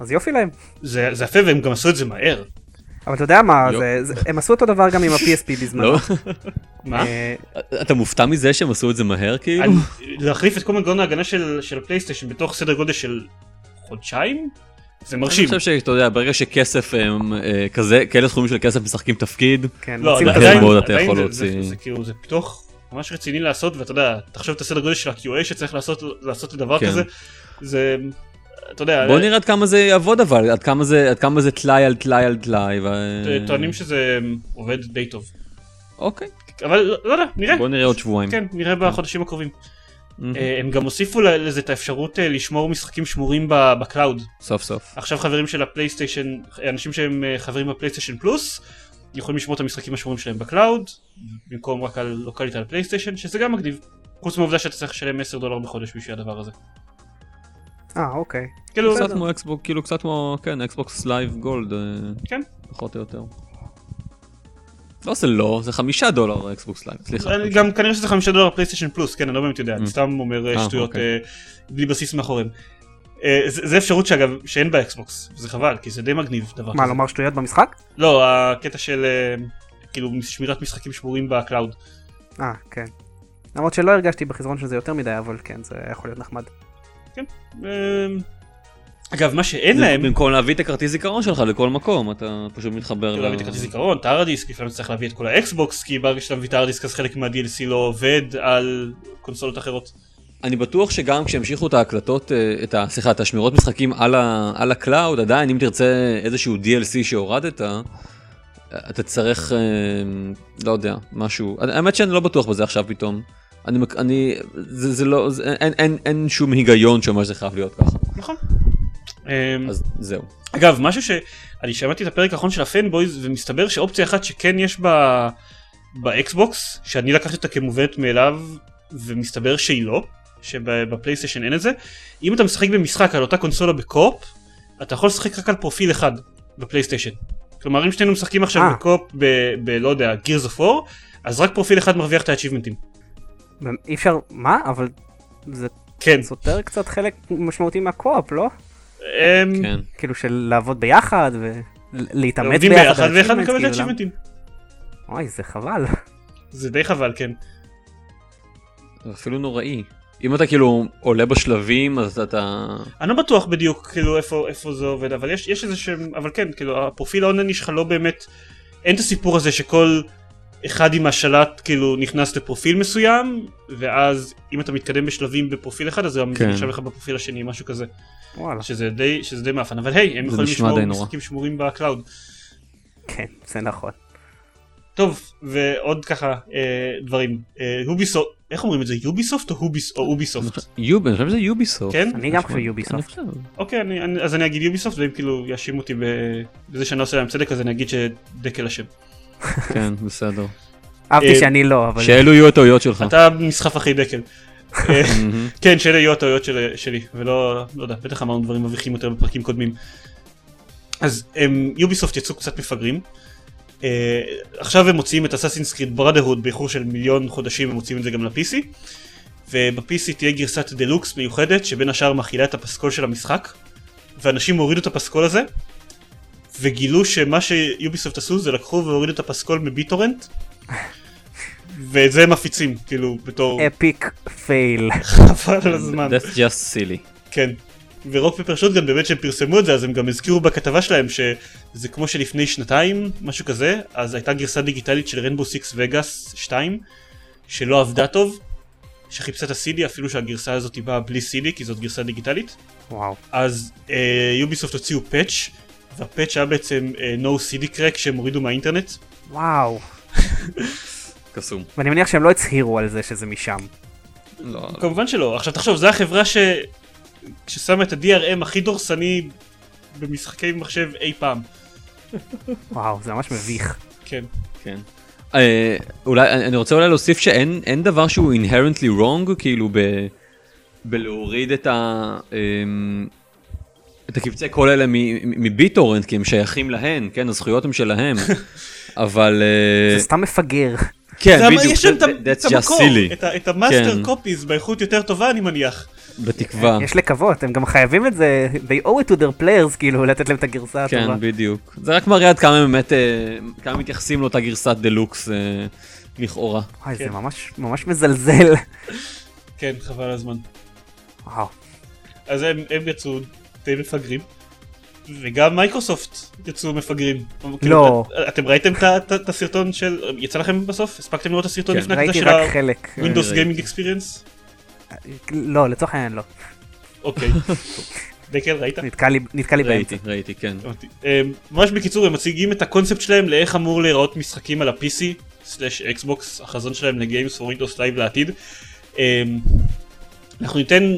אז יופי להם. זה, זה יפה והם גם עשו את זה מהר. אבל אתה יודע מה. זה- זה- הם עשו אותו דבר גם עם ה-PSP בזמנו. לא? מה? אה, אתה מופתע מזה שהם עשו את זה מהר כאילו? להחליף את כל מנגנון ההגנה של, של הפלייסטיישן בתוך סדר גודל של חודשיים? זה אני מרשים. חושב שאתה יודע, ברגע שכסף הם, אה, כזה, כאלה סכומים של כסף משחקים תפקיד, כן, לא, את עדיין-. מאוד אתה עדיין יכול זה- להוציא. זה, כאילו, זה פיתוח ממש רציני לעשות, ואתה יודע, תחשוב את הסדר גודל של ה-QA שצריך לעשות, לעשות לדבר כן. כזה, זה, אתה יודע, בוא נראה עד כמה זה יעבוד אבל, עד כמה זה, עד כמה זה טלאי על טלאי על טלאי. ו- טוענים שזה עובד די טוב. אוקיי, אבל לא, לא יודע, נראה. בוא נראה עוד שבועיים. כן, נראה בחודשים הקרובים. אה, הם גם הוסיפו לזה את האפשרות אה, לשמור משחקים שמורים ב cloud. סוף סוף. עכשיו חברים של הפלייסטיישן, אנשים שהם אה, חברים בפלייסטיישן פלוס, יכולים לשמור את המשחקים השמורים שלהם ב cloud, במקום רק על לוקאלית על הפלייסטיישן, שזה גם מגניב. חוץ מהעובדה שאתה צריך לשלם 10 דולר בחודש בשביל הדבר הזה. אה, אוקיי. כאילו, קצת כמו אקסבוקס, כאילו קצת כמו, כן, אקסבוקס לייב גולד, כן. פחות או יותר. לא זה לא, זה חמישה דולר אקסבוקס לייב, סליחה. אני- גם כנראה שזה 5 דולר פלייסטיישן פלוס, כן, אני לא באמת יודע, אני אממ. סתם אומר אה, אה, שטויות אוקיי. אה, בלי בסיס מאחוריהם. זה זה אפשרות שאגב, שאין באקסבוקס, זה חבל, כי זה די מגניב דבר מה, כזה. לומר שטויות במשחק? לא, הקטע של כאילו שמירת משחקים שמורים ב cloud. אה, כן. למרות שלא הרגשתי בחסרון של זה יותר מדי, אבל כן, זה יכול להיות נחמד. אה, אגב, מה שאין להם, במקום להביא את הכרטיס זיכרון שלך לכל מקום, אתה פשוט מתחבר כאילו להביא את הכרטיס זיכרון, את ה hard disk, לפעמים צריך להביא את כל האקסבוקס, כי ברגע שאתה מביא את ה hard disk אז חלק מה-DLC לא עובד על קונסולות אחרות. אני בטוח שגם כשהמשיכו את ההקלטות, אה, את ה... סליחה, את השמירות משחקים על, ה... על ה cloud, עדיין אם תרצה איזשהו DLC שהורדת, אתה צריך, אה, לא יודע, משהו, האמת שאני לא בטוח בזה עכשיו פתאום. אני, אני, זה, זה לא, זה, אין, אין, אין שום היגיון שאומר שזה חייב להיות ככה, נכון. אמ, אז זהו. אגב, משהו שאני שמעתי את הפרק האחרון של הפנבויז, ומסתבר שאופציה אחת שכן יש בה באקסבוקס, שאני לקחתי אותה כמובנת מאליו, ומסתבר שהיא לא, שבפלייסטיישן אין את זה, אם אתה משחק במשחק על אותה קונסולה ב co-op, אתה יכול לשחק רק על פרופיל אחד בפלייסטיישן. כלומר אם שנינו משחקים עכשיו אה. ב co-op ב... ב... לא יודע, Gears of War, אז רק פרופיל אחד מרוויח את האצ'יבמנטים. אי אפשר, מה? אבל זה כן. סותר קצת חלק משמעותי מהקו-אופ, לא? כן. כאילו של לעבוד ביחד ולהתאמץ ביחד. ואחד מקבל את האצ'יבמנטים. למה? אוי, זה חבל. זה די חבל, כן. זה אפילו נוראי. אם אתה כאילו עולה בשלבים, אז אתה... אני לא בטוח בדיוק כאילו איפה איפה זה עובד אבל יש יש איזה שהם אבל כן כאילו הפרופיל האונליין שלך לא באמת אין את הסיפור הזה שכל אחד עם השלט כאילו נכנס לפרופיל מסוים ואז אם אתה מתקדם בשלבים בפרופיל אחד אז גם כן. זה נשאר לך בפרופיל השני משהו כזה וואלה. שזה די שזה די מאפן אבל היי הם יכולים לשמור. משחקים שמורים ב cloud כן, זה נכון. טוב ועוד ככה אה, דברים הוביסופט איך אומרים את זה יוביסופט או הוביס או אוביסופט אני חושב שזה יוביסופט. כן אני גם חושב יוביסופט. אוקיי אני, אני, אז אני אגיד יוביסופט ואם כאילו יאשימו אותי ב- בזה שאני לא עושה להם צדק אז אני אגיד שדקל אשם. כן, בסדר. אהבתי אה, שאני לא, אבל... שאלו יהיו הטעויות שלך. אתה נסחף אחרי דקל. כן שאלה יהיו הטעויות של- שלי ולא לא יודע בטח אמרנו דברים מביכים יותר בפרקים קודמים. אז הם יוביסופט יצאו קצת מפגרים. אה, עכשיו הם מוציאים את אסאסינס קריד בראדרהוד באיחור של מיליון חודשים הם מוציאים את זה גם ל-PC. וב-PC תהיה גרסת דלוקס מיוחדת שבין השאר מכילה את הפסקול של המשחק. ואנשים הורידו את הפסקול הזה. וגילו שמה שיוביסופט עשו זה לקחו והורידו את הפסקול מביטורנט ואת זה מפיצים כאילו בתור epic fail. חבל על הזמן. That's just silly. כן. ו Rock Paper Shotgun באמת שהם פרסמו את זה אז הם גם הזכירו בכתבה שלהם שזה כמו שלפני שנתיים משהו כזה אז הייתה גרסה דיגיטלית של Rainbow Six Vegas 2 שלא עבדה טוב שחיפשה את ה-CD אפילו שהגרסה הזאת באה בלי CD כי זאת גרסה דיגיטלית וואו. אז יוביסופט הוציאו פאץ' והפאץ' היה בעצם אה, no CD crack שהם הורידו מהאינטרנט וואו. קסום. ואני מניח שהם לא הצהירו על זה שזה משם. לא, כמובן שלא עכשיו תחשוב זו החברה ש... ששמה את ה-DRM הכי דורסני במשחקי מחשב אי פעם וואו, זה ממש מביך. כן כן. אה, אולי, אני רוצה אולי להוסיף שאין אין דבר שהוא inherently wrong, כאילו ב, בלהוריד את ה... אמ, את הקבצי קול האלה מביטורנט, כי הם שייכים להן, כן, הזכויות הן שלהם, אבל... אה, זה סתם מפגר. כן, זה- בדיוק, יש שם את המקור, את המאסטר כן. copies באיכות יותר טובה אני מניח בתקווה. יש לקוות, הם גם חייבים את זה, they owe it to their players, כאילו, לתת להם את הגרסה הטובה. כן, בדיוק. זה רק מראה עד כמה באמת, אה, כמה מתייחסים לאותה גרסת דלוקס אה, לכאורה. וואי, זה כן. ממש ממש מזלזל. כן חבל הזמן וואו. אז הם, הם יצאו די מפגרים וגם מייקרוסופט יצאו מפגרים. לא. כאילו, אתם ראיתם את הסרטון של... יצא לכם בסוף? הספקתם לראות את הסרטון כן. לפני כזה ראיתי של רק חלק. ה-Windows. Gaming Experience? לא, לצורך העניין לא. אוקיי. דקל ראית? נתקע לי- נתקע לי ראיתי, באמצע. ראיתי, כן. אמ, ממש בקיצור הם מציגים את הקונספט שלהם לאיך אמור להיראות משחקים על ה-PC slash אקסבוקס החזון שלהם ל Games for Windows Live לעתיד. אמ, אנחנו ניתן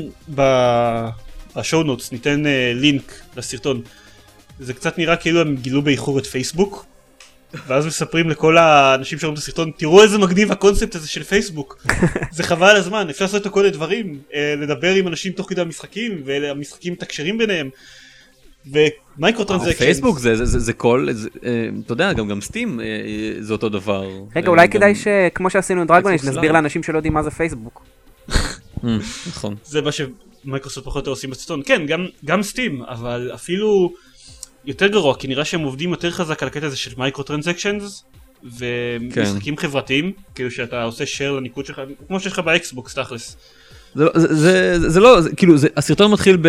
ב show notes ניתן אה, לינק לסרטון. זה קצת נראה כאילו הם גילו באיחור את פייסבוק. ואז מספרים לכל האנשים שרואים את הסרטון תראו איזה מגניב הקונספט הזה של פייסבוק זה חבל על הזמן אפשר לעשות כל מיני דברים אה, לדבר עם אנשים תוך כדי המשחקים והמשחקים מתקשרים ביניהם ו micro transactions פייסבוק זה, זה, זה, זה כל, זה, אה, אתה יודע, גם גם Steam זה אותו דבר. רגע, אולי גם- כדאי שכמו שעשינו Xbox נסביר. לאנשים שלא יודעים מה זה פייסבוק. נכון. זה מה שמייקרוסופט פחות או יותר עושים בסרטון. כן גם גם Steam אבל אפילו יותר גרוע כי נראה שהם עובדים יותר חזק על הקטע הזה של micro transactions ומשחקים חברתיים כאילו שאתה עושה share לניקוד שלך כמו שיש לך באקסבוקס תכלס. זה, לא- זה, זה, זה לא, זה, כאילו, זה, הסרטון מתחיל ב...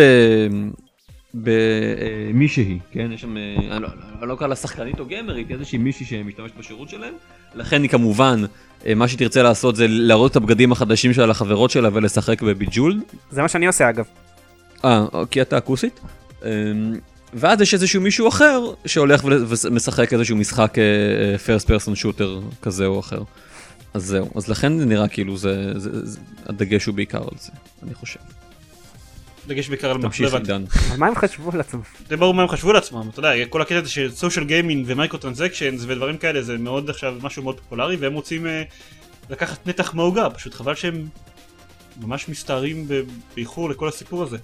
במישהי, כן? יש שם, אה, אני לא, לא קורא לה שחקנית או גמרית, איזושהי מישהי שמשתמשת בשירות שלהם. לכן היא כמובן, אה, מה שהיא תרצה לעשות זה להראות את הבגדים החדשים שלה לחברות שלה ולשחק בביג'ולד. זה מה שאני עושה אגב. אה, כי אתה כוסית. אמ, ואז יש איזשהו מישהו אחר שהולך ול- ומשחק איזשהו משחק אה, first person shooter כזה או אחר. אז זהו, אז לכן זה נראה כאילו זה, זה, זה הדגש הוא בעיקר על זה, אני חושב. דגש בעיקר על מה, תמשיך. עידן. מה הם חשבו על עצמם? זה ברור מה הם חשבו לעצמם אתה יודע כל הקטע הזה של social gaming ו micro transactions ודברים כאלה זה מאוד עכשיו משהו מאוד פופולרי והם רוצים אה, לקחת נתח מהעוגה פשוט חבל שהם ממש מסתערים באיחור לכל הסיפור הזה.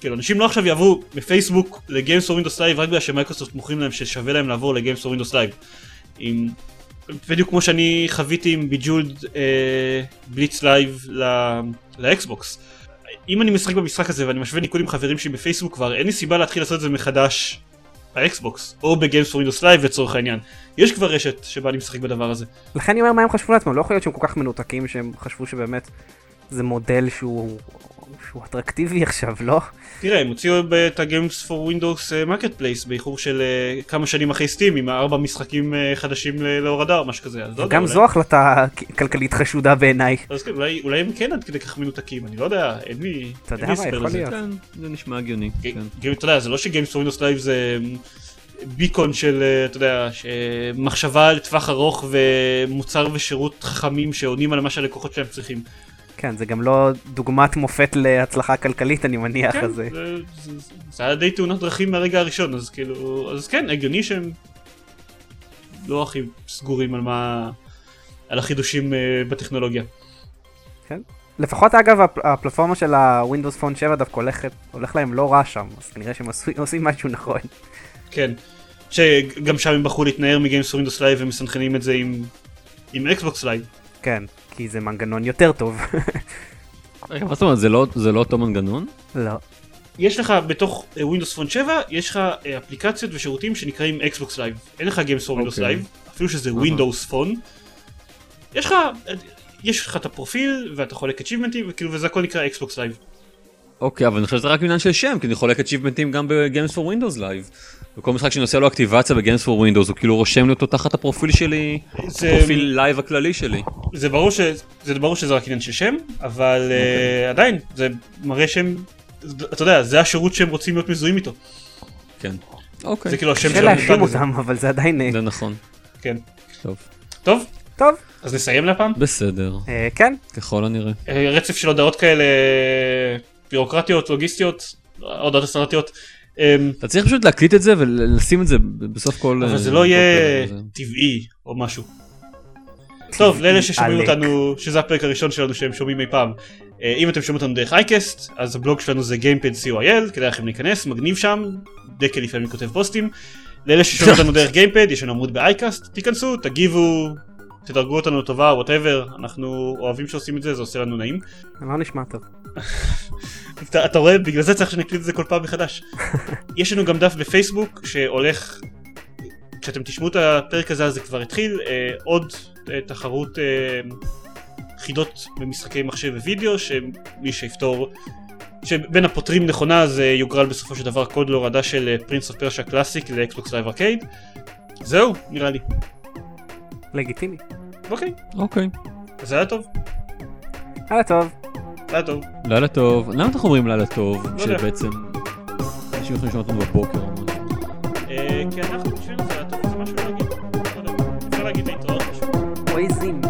כאילו אנשים לא עכשיו יעברו מפייסבוק ל Games for Windows Live רק בגלל שמייקרוסופט מוכרים להם ששווה להם לעבור ל Games for Windows Live. עם... בדיוק כמו שאני חוויתי עם Bejeweled אה, Blitz Live ל- לאקסבוקס. אם אני משחק במשחק הזה ואני משווה ניקוד עם חברים שלי בפייסבוק כבר אין לי סיבה להתחיל לעשות את זה מחדש באקסבוקס או ב Games for Windows Live לצורך העניין. יש כבר רשת שבה אני משחק בדבר הזה. לכן אני אומר מה הם חשבו לעצמם, לא יכול להיות שהם כל כך מנותקים שהם חשבו שבאמת זה מודל שהוא שהוא אטרקטיבי עכשיו, לא? תראה הם הוציאו את ה Games for Windows Marketplace באיחור של אה, כמה שנים אחרי Steam עם ארבע משחקים אה, חדשים להורדה או משהו כזה. אז לא יודע, גם אולי- זו החלטה כלכלית חשודה בעיניי. אז כן, אולי, אולי הם כן עד כדי כך מנותקים אני לא יודע אין לי אתה יודע מה, יכול. להיות. כן, זה נשמע הגיוני. ג- כן. גם אתה יודע זה לא ש Games for Windows Live זה beacon של אה, אתה יודע מחשבה לטווח ארוך ומוצר ושירות חכמים שעונים על מה שהלקוחות שלהם צריכים. כן, זה גם לא דוגמת מופת להצלחה כלכלית אני מניח, כן, אז זה... זה, זה, זה היה די תאונת דרכים מהרגע הראשון אז כאילו אז כן הגיוני שהם לא הכי סגורים על מה על החידושים אה, בטכנולוגיה. לפחות אגב הפ- הפלטפורמה של ה-Windows Phone 7 דווקא הולכת, הולך להם לא רע שם, אז כנראה שהם עשו- עושים משהו נכון. כן. שגם שם הם בחרו להתנער מ Games for Windows Live ומסנכרנים את זה עם עם Xbox Live. כן, כי זה מנגנון יותר טוב. רגע, מה זאת אומרת, זה לא- זה לא אותו מנגנון? לא. יש לך בתוך אה, Windows Phone 7, יש לך אה, אפליקציות ושירותים שנקראים Xbox Live. אין לך Games for Windows אוקיי. Live, אפילו שזה. Windows Phone. יש לך, אה, יש לך את הפרופיל ואתה חולק achievement ים וכאילו וזה הכל נקרא Xbox Live. אוקיי, אבל אני חושב שזה רק עניין של שם, כי אני חולק achievement ים גם ב-Games for Windows Live. וכל משחק שאני עושה לו אקטיבציה ב-Games for Windows, הוא כאילו רושם לי אותו תחת הפרופיל שלי, זה, פרופיל Live הכללי שלי. זה ברור ש... זה ברור שזה רק עניין של שם, אבל אוקיי. אה, עדיין, זה מראה שהם, אתה יודע, זה השירות שהם רוצים להיות מזוהים איתו. כן. אוקיי, זה כאילו השם קשה של להאשים. אותם, אבל זה עדיין... אה, זה נכון. כן. טוב. טוב, טוב, אז נסיים להפעם. בסדר, אה, כן, ככל הנראה. אה, רצף של הודעות כאלה בירוקרטיות, לוגיסטיות, הודעות אסטרטיות. אמ, אתה צריך פשוט להקליט את זה ולשים את זה בסוף כל... אבל אה, זה לא יהיה טבעי או משהו. טוב, לאלה ששומעים. אותנו, שזה הפרק הראשון שלנו שהם שומעים אי פעם. אה, אם אתם שומעים אותנו דרך אייקסט, אז הבלוג שלנו זה gamepad co.il, כדאי לכם להיכנס, מגניב שם, דקל לפעמים כותב פוסטים. לאלה ששומעים אותנו דרך גיימפד, יש לנו עמוד באייקאסט, תיכנסו, תגיבו, תדרגו אותנו לטובה, whatever, אנחנו אוהבים שעושים את זה, זה עושה לנו נעים. לא נשמע טוב. אתה, אתה רואה, בגלל זה צריך שנקליט את זה כל פעם מחדש. יש לנו גם דף בפייסבוק שהולך, כשאתם תשמעו את הפרק הזה אז זה כבר התחיל, אה, עוד אה, תחרות אה, חידות במשחקי מחשב ווידאו, שמי שיפתור, שבין הפותרים נכונה זה יוגרל בסופו של דבר קוד להורדה של Prince of Persia Classic ל Xbox Live Arcade. זהו, נראה לי. לגיטימי. אוקיי, אוקיי. אז היה טוב, הלאה טוב. היה טוב. לילה טוב. למה אנחנו אומרים לילה טוב? לא יודע. שבעצם... אנשים יכולים לשמוע אותנו בבוקר. אה, כי אנחנו בשבילנו זה היה טוב, זה משהו להגיד. לא יודע, אפשר להגיד להתראות משהו. או איזים.